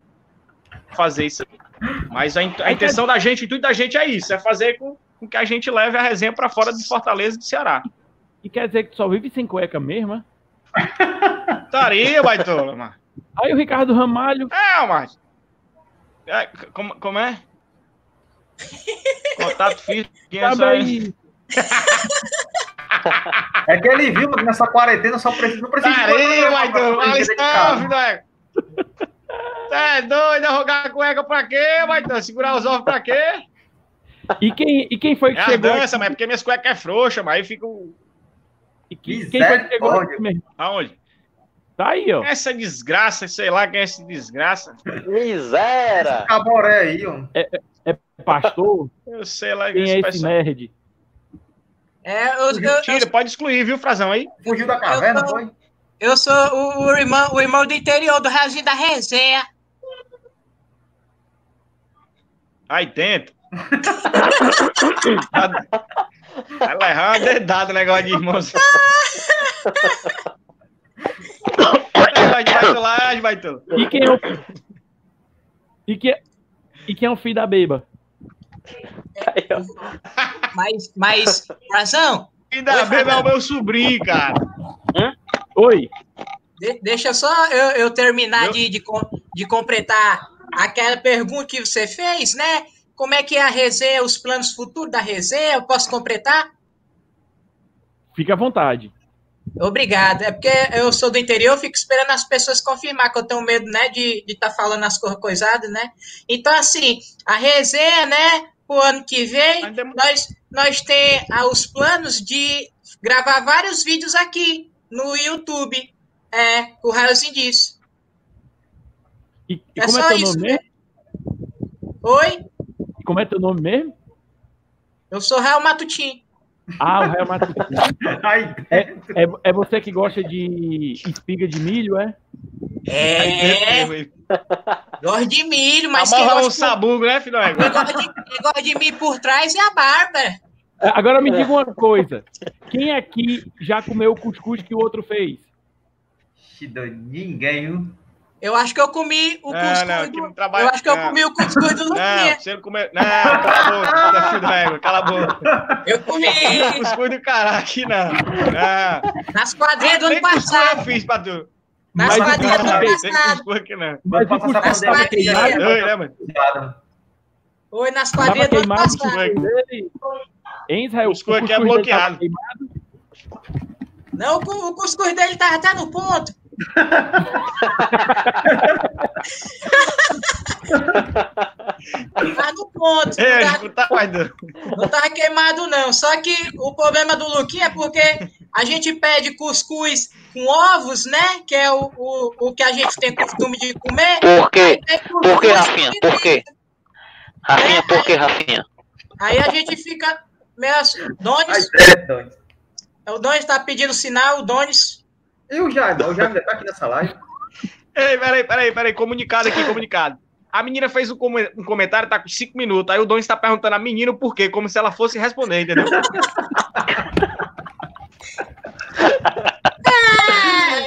fazer isso. Mas a, a intenção da gente, o intuito da gente é isso, é fazer com, com que a gente leve a resenha para fora de Fortaleza e de Ceará. E quer dizer que tu só vive sem cueca mesmo, é? Estaria, baitola, mano. Aí o Ricardo Ramalho, É, mas. É, como, como é? Contato físico. quem é só- também. É que ele viu que nessa quarentena só precisa, não precisa Estaria, baitola. fazer não, de filho. é. É doido, arrogar a cueca pra quê, baitola? Segurar os ovos pra quê? E quem, e quem foi que É a chegou? dança, mas é porque minhas cuecas é frouxa, mas aí fica. o- E quem, quem foi que chegou Misericórdia. aqui mesmo? Aonde? Tá aí, ó. Essa desgraça, sei lá quem é essa desgraça. Miséria. Caboré aí, ó. Pastor, Eu sei lá quem é esse pessoal- Eu sou o, o irmão, o irmão do interior do Razinho da Resenha. Aí dentro. Vai levar uma dedada o negócio de irmãos. Vai, vai, lá, vai, tu. E quem é o. E, que... e quem é o filho da beba? Mas, mas, Frazão, Filho da beba é o meu sobrinho, cara. Oi. de- deixa só eu, eu terminar Eu- de, de, de completar aquela pergunta que você fez, né? Como é que é a resenha, os planos futuros da resenha? Eu posso completar? Fique à vontade. Obrigado. É porque eu sou do interior, eu fico esperando as pessoas confirmar, que eu tenho medo, né, de estar falando as coisas coisadas, né? Então, assim, a resenha, né, o ano que vem, dem- nós, nós temos os planos de gravar vários vídeos aqui no YouTube. É, o Raiozinho disso. E, e É como é só teu isso, nome né? Oi, como é teu nome mesmo? eu sou Raio Matutim. Ah, o Real Madrid. Ai, É, é você que gosta de espiga de milho, é? É, gosto de milho, mas Amarra um gosta, sabugo, né, filho? quem gosta de, quem gosta de milho por trás é a barba. É, Agora me diga uma coisa. Quem aqui já comeu o cuscuz que o outro fez? Ninguém, viu? Eu acho que eu comi o Não, cuscuz não, do... que não trabalha- Eu acho que eu não. comi o cuscuz do Não, Luquinha. você não comeu. Não, cala a boca, tá cala a boca. Eu comi Cuscuz do caralho aqui, não. Não. nas quadrinhas do Nem ano cuscuz eu passado. fiz pra tu. Nas quadrinhas do ano passado. cuscuz aqui, não. Mas o cuscuz queimado? Oi, né, mano? Foi nas quadrinhas do ano passado. cuscuz dele? Hein, Israel? O Cuscuz aqui é bloqueado. Não, o cuscuz dele tava até no ponto. Tava no ponto. Ei, Não tá não tava queimado, não. Só que o problema do Luquinha é porque a gente pede cuscuz com ovos, né? Que é o, o, o que a gente tem costume de comer. Por quê? É Por quê, Rafinha? Por quê? Rafinha, por quê, Rafinha? Aí a gente fica meio assim. Ai, Donis, é o Donis tá pedindo sinal, o Donis. E o Jaime? O Jaime tá aqui nessa live. Ei, peraí, peraí, peraí. Comunicado aqui, comunicado. A menina fez um, come- um comentário, tá com cinco minutos. Aí o Dom está perguntando a menina o porquê, como se ela fosse responder, entendeu?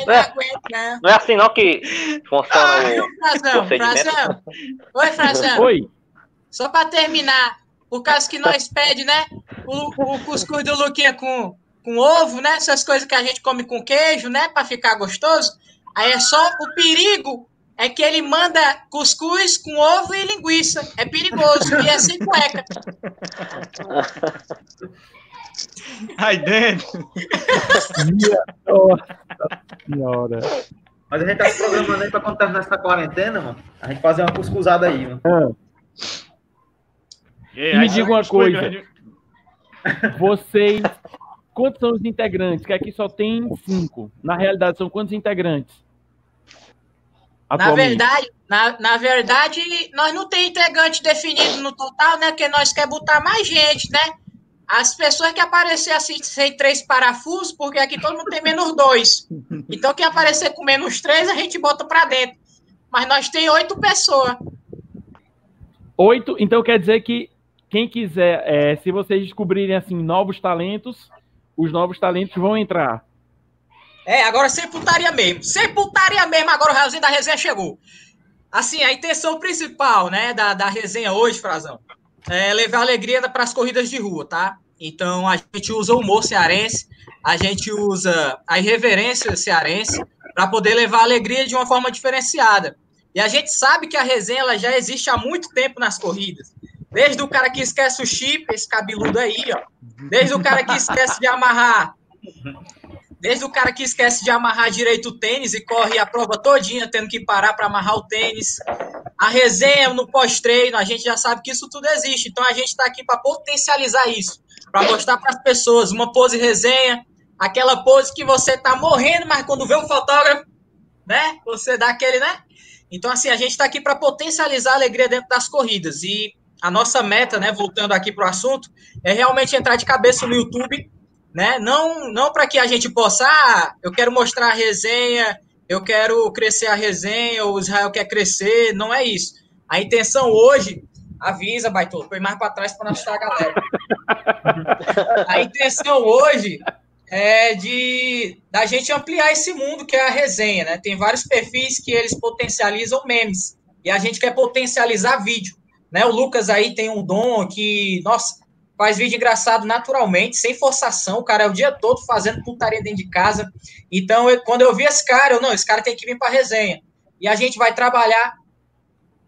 Não É. não. Não é assim não que funciona o Frazão? Frazão. Oi, Frazão. Oi. Só pra terminar, por causa que nós pede, né? O, o cuscuz do Luquinha com, com ovo, né? Essas coisas que a gente come com queijo, né? Pra ficar gostoso. Aí é só o perigo é que ele manda cuscuz com ovo e linguiça. É perigoso e é sem cueca. Aí dentro. Nossa senhora. Mas a gente tá se programando aí pra quando terminar essa quarentena, mano. A gente fazer uma cuscuzada aí, mano. Ei, Me diga uma coisa. vocês. Quantos são os integrantes? Que aqui só tem cinco. Na realidade, são quantos integrantes? Na verdade, na, na verdade, nós não tem integrante definido no total, né? Porque nós quer botar mais gente, né? As pessoas que aparecer assim sem três parafusos, porque aqui todo mundo tem menos dois. Então, quem aparecer com menos três, a gente bota pra dentro. Mas nós tem oito pessoas. Oito. Então quer dizer que quem quiser, é, se vocês descobrirem assim novos talentos, os novos talentos vão entrar. É, agora sem putaria mesmo. Sem putaria mesmo, agora o Raiozinho da resenha chegou. Assim, a intenção principal, né, da, da resenha hoje, Frazão, é levar alegria para as corridas de rua, tá? Então, a gente usa o humor cearense, a gente usa a irreverência cearense para poder levar alegria de uma forma diferenciada. E a gente sabe que a resenha ela já existe há muito tempo nas corridas. Desde o cara que esquece o chip, esse cabeludo aí, ó. Desde o cara que esquece de amarrar Desde o cara que esquece de amarrar direito o tênis e corre a prova todinha tendo que parar para amarrar o tênis. A resenha no pós-treino, a gente já sabe que isso tudo existe. Então a gente está aqui para potencializar isso, para mostrar para as pessoas uma pose resenha, aquela pose que você tá morrendo, mas quando vê um fotógrafo, né, você dá aquele, né? Então assim, a gente está aqui para potencializar a alegria dentro das corridas e a nossa meta, né, voltando aqui para o assunto, é realmente entrar de cabeça no YouTube né? Não, não para que a gente possa, ah, eu quero mostrar a resenha, eu quero crescer a resenha, o Israel quer crescer, não é isso. A intenção hoje, avisa, Baitolo, foi mais para trás para não assustar a galera. a intenção hoje é de da gente ampliar esse mundo que é a resenha, né? Tem vários perfis que eles potencializam memes e a gente quer potencializar vídeo, né? O Lucas aí tem um dom que, nossa, faz vídeo engraçado naturalmente, sem forçação, o cara é o dia todo fazendo putaria dentro de casa. Então, eu, quando eu vi esse cara, eu não, esse cara tem que vir para resenha. E a gente vai trabalhar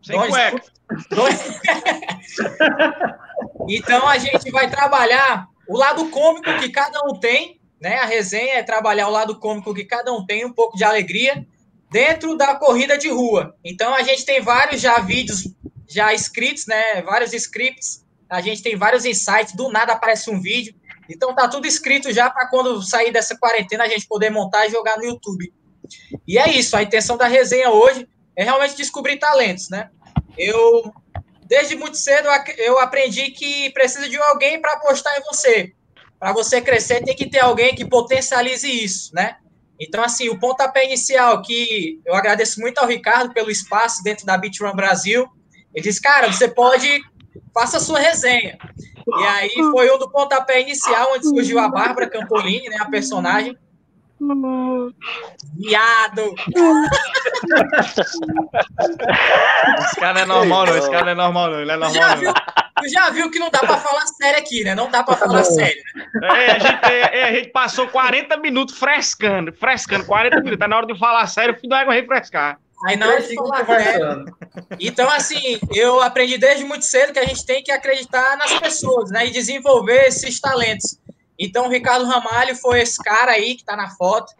Sem cueca. então a gente vai trabalhar o lado cômico que cada um tem, né? A resenha é trabalhar o lado cômico que cada um tem, um pouco de alegria dentro da corrida de rua. Então a gente tem vários já vídeos já escritos, né? Vários scripts. A gente tem vários insights, do nada aparece um vídeo. Então tá tudo escrito já para quando sair dessa quarentena a gente poder montar e jogar no YouTube. E é isso, a intenção da resenha hoje é realmente descobrir talentos, né? Eu desde muito cedo eu aprendi que precisa de alguém para apostar em você. Para você crescer tem que ter alguém que potencialize isso, né? Então, assim, o pontapé inicial que eu agradeço muito ao Ricardo pelo espaço dentro da Beat Run Brasil. Ele disse, cara, você pode, faça a sua resenha. E aí foi um do pontapé inicial, onde surgiu a Bárbara Campolini, né, a personagem. Viado! Esse cara não é normal, não. Esse cara é normal, não. Ele é Tu já, normal, viu, tu já viu que não dá para falar sério aqui, né? Não dá para falar sério. É, a, gente, é, a gente passou 40 minutos frescando, frescando, 40 minutos. Tá na hora de falar sério, o filho do água refrescar. Aí na hora de falar sério. Então, assim, eu aprendi desde muito cedo que a gente tem que acreditar nas pessoas, né? E desenvolver esses talentos. Então, o Ricardo Ramalho foi esse cara aí que tá na foto.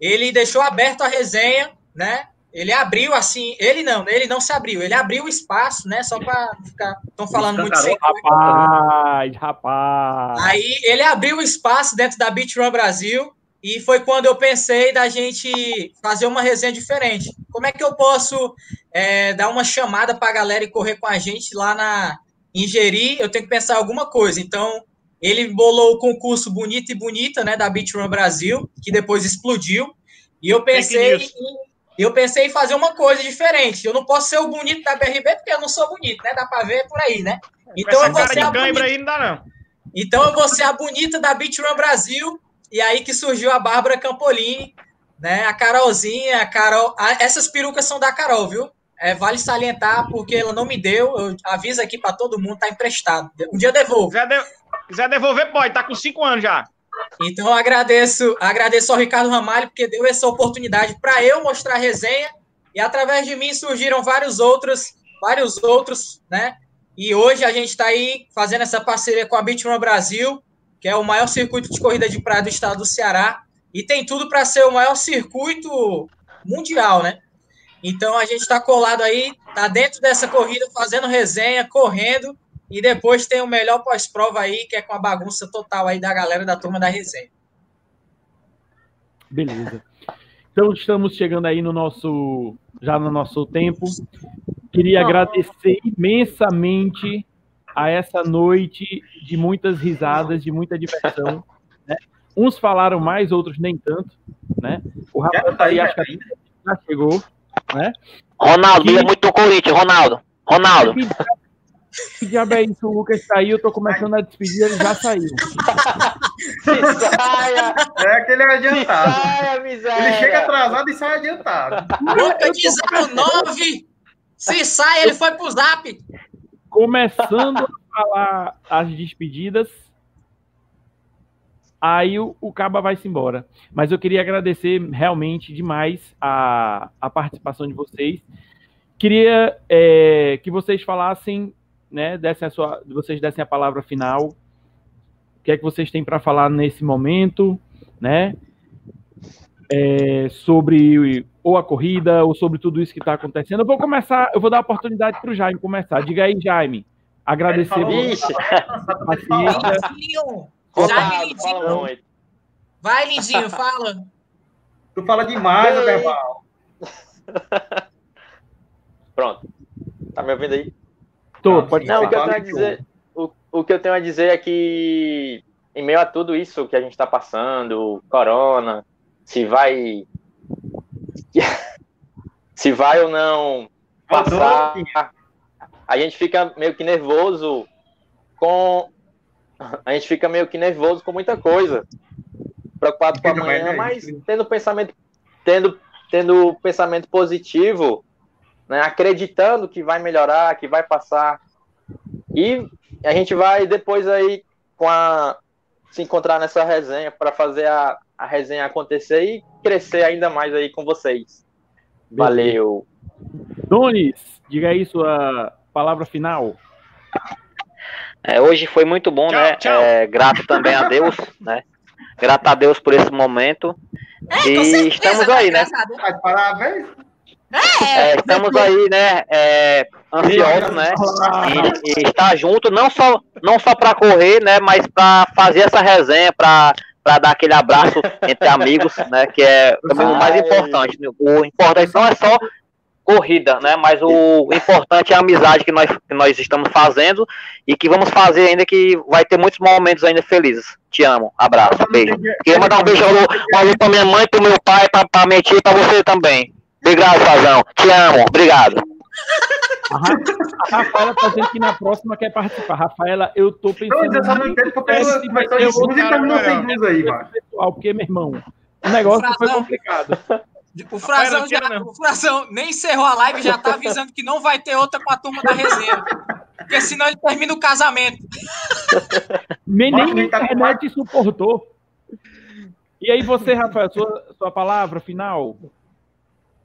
Ele deixou aberto a resenha, né? Ele abriu assim, ele não, ele não se abriu, ele abriu o espaço, né? Só para ficar. Estão falando muito sem. Rapaz, rapaz. Aí ele abriu o espaço dentro da Beat Run Brasil e foi quando eu pensei da gente fazer uma resenha diferente. Como é que eu posso é, dar uma chamada para a galera e correr com a gente lá na Ingeri? Eu tenho que pensar alguma coisa. Então ele bolou o concurso Bonita e Bonita, né, da Beat Run Brasil, que depois explodiu. E eu pensei em, eu pensei em fazer uma coisa diferente. Eu não posso ser o bonito da BRB porque eu não sou bonito, né? Dá para ver por aí, né? Então eu vou ser a de cãibra bonita. aí não dá, não. Então eu vou ser a bonita da Beat Run Brasil. E aí que surgiu a Bárbara Campolini, né? A Carolzinha, a Carol. a- essas perucas são da Carol, viu? É, vale salientar porque ela não me deu. Eu aviso aqui para todo mundo, tá emprestado. Um dia eu devolvo. Quiser, de- quiser devolver, pode. Tá com 5 anos já. Então eu agradeço, agradeço ao Ricardo Ramalho porque deu essa oportunidade para eu mostrar a resenha e através de mim surgiram vários outros, vários outros, né? E hoje a gente está aí fazendo essa parceria com a Run Brasil, que é o maior circuito de corrida de praia do estado do Ceará e tem tudo para ser o maior circuito mundial, né? Então a gente está colado aí, tá dentro dessa corrida fazendo resenha, correndo e depois tem o melhor pós-prova aí, que é com a bagunça total aí da galera da turma da resenha. Beleza. Então estamos chegando aí no nosso já no nosso tempo. Queria agradecer imensamente a essa noite de muitas risadas, de muita diversão. né? Uns falaram mais, outros nem tanto, né? O Rafael tá aí, acho que já chegou, né? Ronaldo, ele é muito Corinthians, Ronaldo. Ronaldo. Que, que diabo é isso? O Lucas saiu, eu tô começando a despedir, ele já saiu. Se saia, É aquele se adiantado. saia, miséria. Ele chega atrasado e sai adiantado. De 09. Se sai, ele foi pro zap. Começando a falar as despedidas, aí o, o Caba vai-se embora. Mas eu queria agradecer realmente demais a, a participação de vocês. Queria é, que vocês falassem, né, dessem a sua, vocês dessem a palavra final. O que é que vocês têm para falar nesse momento, né? É, sobre ou a corrida, ou sobre tudo isso que está acontecendo. Eu vou começar, eu vou dar a oportunidade para o Jaime começar. Diga aí, Jaime. Agradecer Vixe, paciência. Vai, lindinho, fala. Tu fala demais, ô verbal. Pronto. Tá me ouvindo aí? Tô, pode. Não, o que eu tenho a dizer, o, o que eu tenho a dizer é que em meio a tudo isso que a gente está passando, corona, se vai. se vai ou não passar, a gente fica meio que nervoso com. A gente fica meio que nervoso com muita coisa. Preocupado com amanhã, mas tendo pensamento, tendo, tendo pensamento positivo, né, acreditando que vai melhorar, que vai passar. E a gente vai depois aí com a se encontrar nessa resenha para fazer a, a resenha acontecer e crescer ainda mais aí com vocês. Valeu. Donis, diga aí sua palavra final. É, hoje foi muito bom, Tchau, né? tchau. É, grato também a Deus, né? Grato a Deus por esse momento. É, E certeza, estamos aí, né? graças a Deus. Mas parabéns. É, estamos aí, né? É, ansiosos, né? E, e estar junto, não só, não só para correr, né? Mas para fazer essa resenha, para para dar aquele abraço entre amigos, né? Que é também o mais importante. né, O importante não é só corrida, né? Mas o importante é a amizade que nós, que nós estamos fazendo e que vamos fazer ainda que vai ter muitos momentos ainda felizes. Te amo, abraço, beijo. Queria mandar um beijo alô, alô pra minha mãe, pro meu pai, pra minha tia e pra você também. Obrigado, Fazão. Te amo, obrigado. A, Ra- a Rafaela tá dizendo que na próxima quer participar. Rafaela, eu tô pensando. Eu só não entendo porque É, ela começou vai e terminou sem não. luz aí, mano. porque, meu irmão, o negócio foi complicado. O Frazão, não já, não. o Frazão nem encerrou a live e já tá avisando que não vai ter outra com a turma da resenha. Porque senão ele termina o casamento. Nem, nem tá com internet suportou. E aí você, Rafael, sua, sua palavra final?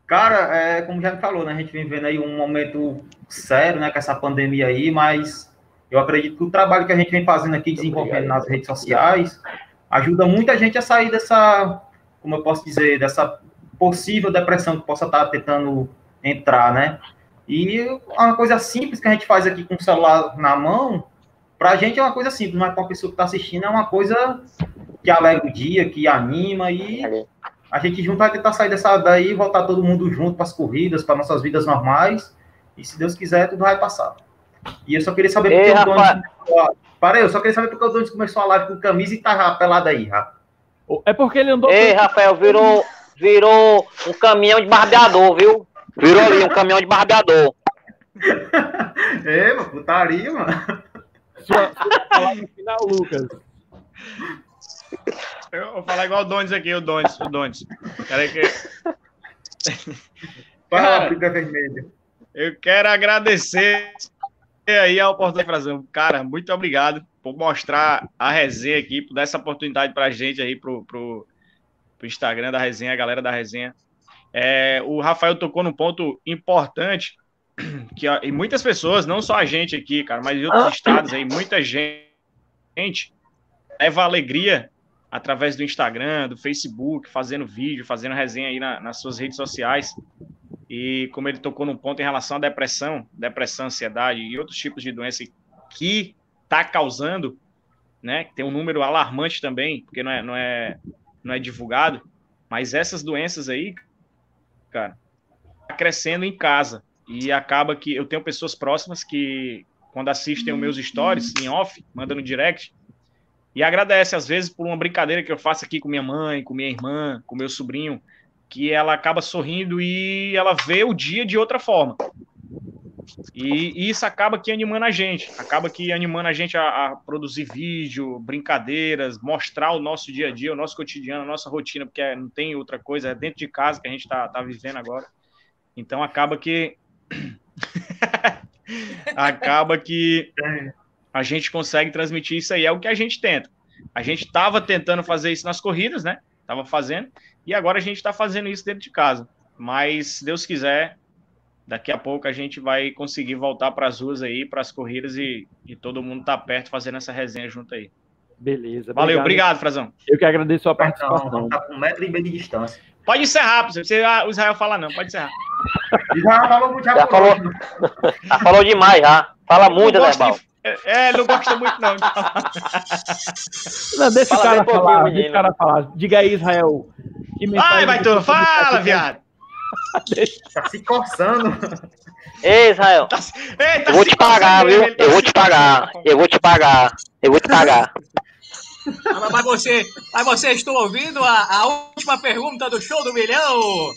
Cara, é, como já me falou, né? A gente vem vendo aí um momento sério, né? Com essa pandemia aí, mas eu acredito que o trabalho que a gente vem fazendo aqui, desenvolvendo nas redes sociais, ajuda muita gente a sair dessa, como eu posso dizer, dessa possível depressão que possa estar tentando entrar, né? E uma coisa simples que a gente faz aqui com o celular na mão, pra gente é uma coisa simples, mas pra pessoa que tá assistindo é uma coisa que alegra o dia, que anima e a gente junto vai tentar sair dessa daí e voltar todo mundo junto para as corridas, para nossas vidas normais. E se Deus quiser, tudo vai passar. E eu só queria saber Ei, porque o Donis. Rafa. começou a- Parei, eu só queria saber porque o Donis começou a live com camisa e tá pelado aí, Rafa. É porque ele andou. Ei, Rafael, virou, virou um caminhão de barbeador, viu? Virou ali um caminhão de barbeador. É, mano, putaria, mano. Sua, sua palavra final, Lucas. Eu vou falar igual o Donis aqui, o Donis, o Donis. Peraí que Cara. vermelha. eu quero agradecer aí a oportunidade, Frazão. Cara, muito obrigado por mostrar a resenha aqui, por dar essa oportunidade pra gente aí, pro, pro, pro Instagram da resenha, a galera da resenha. É, o Rafael tocou num ponto importante, que e muitas pessoas, não só a gente aqui, cara, mas em outros estados aí, muita gente leva alegria através do Instagram, do Facebook, fazendo vídeo, fazendo resenha aí na- nas suas redes sociais. E como ele tocou num ponto em relação à depressão, depressão, ansiedade e outros tipos de doença que está causando, né? Tem um número alarmante também, porque não é, não é, não é divulgado, mas essas doenças aí, cara, tá crescendo em casa. E acaba que eu tenho pessoas próximas que, quando assistem os meus stories em off, mandam no direct, e agradece, às vezes, por uma brincadeira que eu faço aqui com minha mãe, com minha irmã, com meu sobrinho, que ela acaba sorrindo e ela vê o dia de outra forma. E, e isso acaba que animando a gente, acaba que animando a gente a, a produzir vídeo, brincadeiras, mostrar o nosso dia a dia, o nosso cotidiano, a nossa rotina, porque é- não tem outra coisa, é dentro de casa que a gente está tá vivendo agora. Então acaba que. acaba que a gente consegue transmitir isso aí, é o que a gente tenta. A gente estava tentando fazer isso nas corridas, né? Tava fazendo, e agora a gente está fazendo isso dentro de casa. Mas, se Deus quiser, daqui a pouco a gente vai conseguir voltar para as ruas aí, para as corridas e, e todo mundo tá perto fazendo essa resenha junto aí. Beleza. Valeu, obrigado, Frazão. Eu que agradeço a Não, participação. tá com um metro e meio de distância. Pode encerrar, você, ah, o Israel falar não, pode encerrar. Já falou muito já Já falou. né? Já falou demais, já. Fala muito, Não É, ele não gosta muito não. Não, deixa o Fala cara bem pouquinho, falar, menino. deixa o cara falar. Diga aí, Israel. Que mensagem Vai, tu, fala, viado. Tá se coçando. Ei, Israel, Tá, Ei, tá eu vou te pagar, viu? tá Eu vou te pagar. Eu vou te pagar. Eu vou te pagar. Mas, mas você, mas você estou ouvindo a, a última pergunta do show do milhão?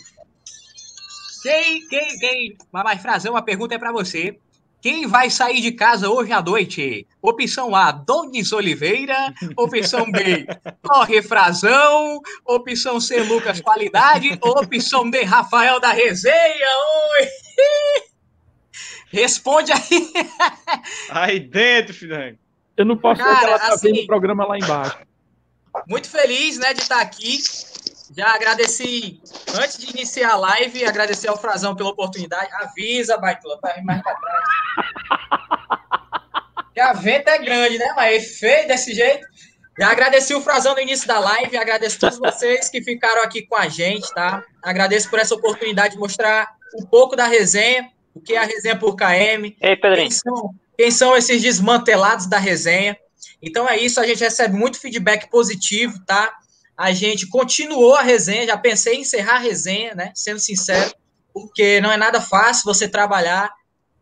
Quem, quem, quem? Mas, mas Frazão, a pergunta é para você. Quem vai sair de casa hoje à noite? Opção A, Donis Oliveira. Opção B, Jorge Frazão. Opção C, Lucas Qualidade. Opção D, Rafael da Resenha. Oi! Responde aí. Aí dentro, filho. Eu não posso Cara, ver que ela tá assim- vendo o programa lá embaixo. Muito feliz, né, de estar aqui. Já agradeci, antes de iniciar a live, agradecer ao Frazão pela oportunidade. Avisa, Baitola, para vir mais pra trás. Que a venta é grande, né? Mas é feio desse jeito. Já agradeci o Frazão no início da live, agradeço a todos vocês que ficaram aqui com a gente, tá? Agradeço por essa oportunidade de mostrar um pouco da resenha, o que é a resenha por KM, Ei, Pedrinho. quem são, quem são esses desmantelados da resenha. Então é isso, a gente recebe muito feedback positivo, tá? A gente continuou a resenha, já pensei em encerrar a resenha, né? Sendo sincero, porque não é nada fácil você trabalhar,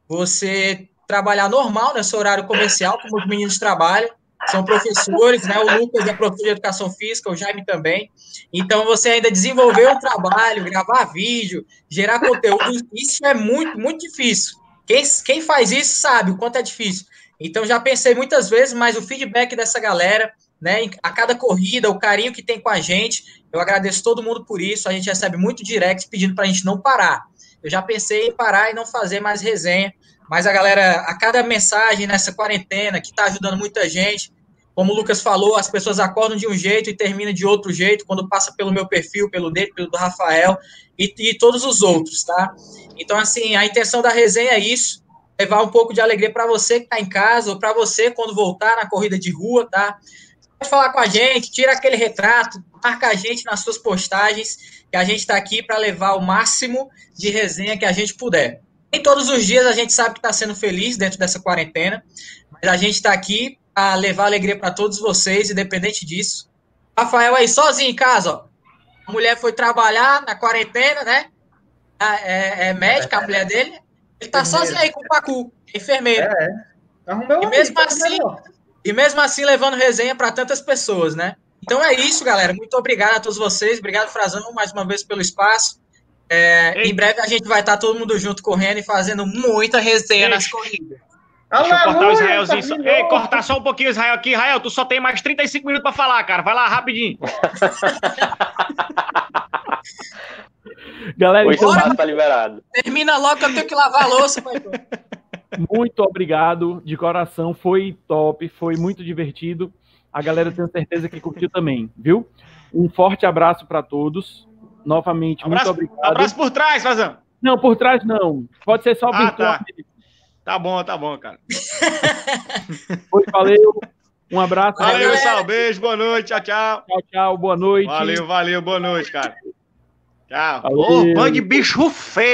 você trabalhar normal nesse horário comercial, como os meninos trabalham, são professores, né? O Lucas é professor de educação física, o Jaime também. Então, você ainda desenvolver um trabalho, gravar vídeo, gerar conteúdo, isso é muito, muito difícil. Quem, quem faz isso sabe o quanto é difícil. Então, já pensei muitas vezes, mas o feedback dessa galera, né, a cada corrida, o carinho que tem com a gente, eu agradeço todo mundo por isso. A gente recebe muito direct pedindo para a gente não parar. Eu já pensei em parar e não fazer mais resenha, mas a galera, a cada mensagem nessa quarentena, que está ajudando muita gente, como o Lucas falou, as pessoas acordam de um jeito e terminam de outro jeito, quando passa pelo meu perfil, pelo dele, pelo do Rafael e, e todos os outros, tá? Então, assim, a intenção da resenha é isso, levar um pouco de alegria para você que está em casa, ou para você quando voltar na corrida de rua, tá? Falar com a gente, tira aquele retrato, marca a gente nas suas postagens, que a gente está aqui para levar o máximo de resenha que a gente puder. Nem todos os dias a gente sabe que está sendo feliz dentro dessa quarentena, mas a gente está aqui para levar alegria para todos vocês, independente disso. Rafael aí sozinho em casa, ó. A mulher foi trabalhar na quarentena, né? Ah, É, é médica, a mulher dele. Ele tá sozinho aí com o Pacu, enfermeiro. Arrumei um E mesmo amigo, tá assim- melhor. E mesmo assim levando resenha para tantas pessoas, né? Então é isso, galera. Muito obrigado a todos vocês. Obrigado, Frazão, mais uma vez pelo espaço. É, em breve a gente vai estar todo mundo junto correndo e fazendo muita resenha Ei. nas corridas. Deixa eu cortar o Aleluia, Israelzinho. tá Só... Ei, cortar só um pouquinho o Israel aqui. Israel, tu só tem mais 35 minutos pra falar, cara. Vai lá, rapidinho. Galera, O então, tá liberado. Termina logo que eu tenho que lavar a louça, pai. muito obrigado de coração. Foi top, foi muito divertido. A galera tenho certeza que curtiu também, viu? Um forte abraço para todos. Novamente, Abraço, muito obrigado. abraço por trás, Frazão. Não, por trás não. Pode ser só Ah, virtual. tá. Tá bom, tá bom, cara. Foi, valeu. Um abraço. Valeu, galera. pessoal. Beijo, boa noite. Tchau, tchau. Tchau, tchau. Boa noite. Valeu, valeu, boa noite, cara. Tchau. Valeu. Ô, de bicho feio.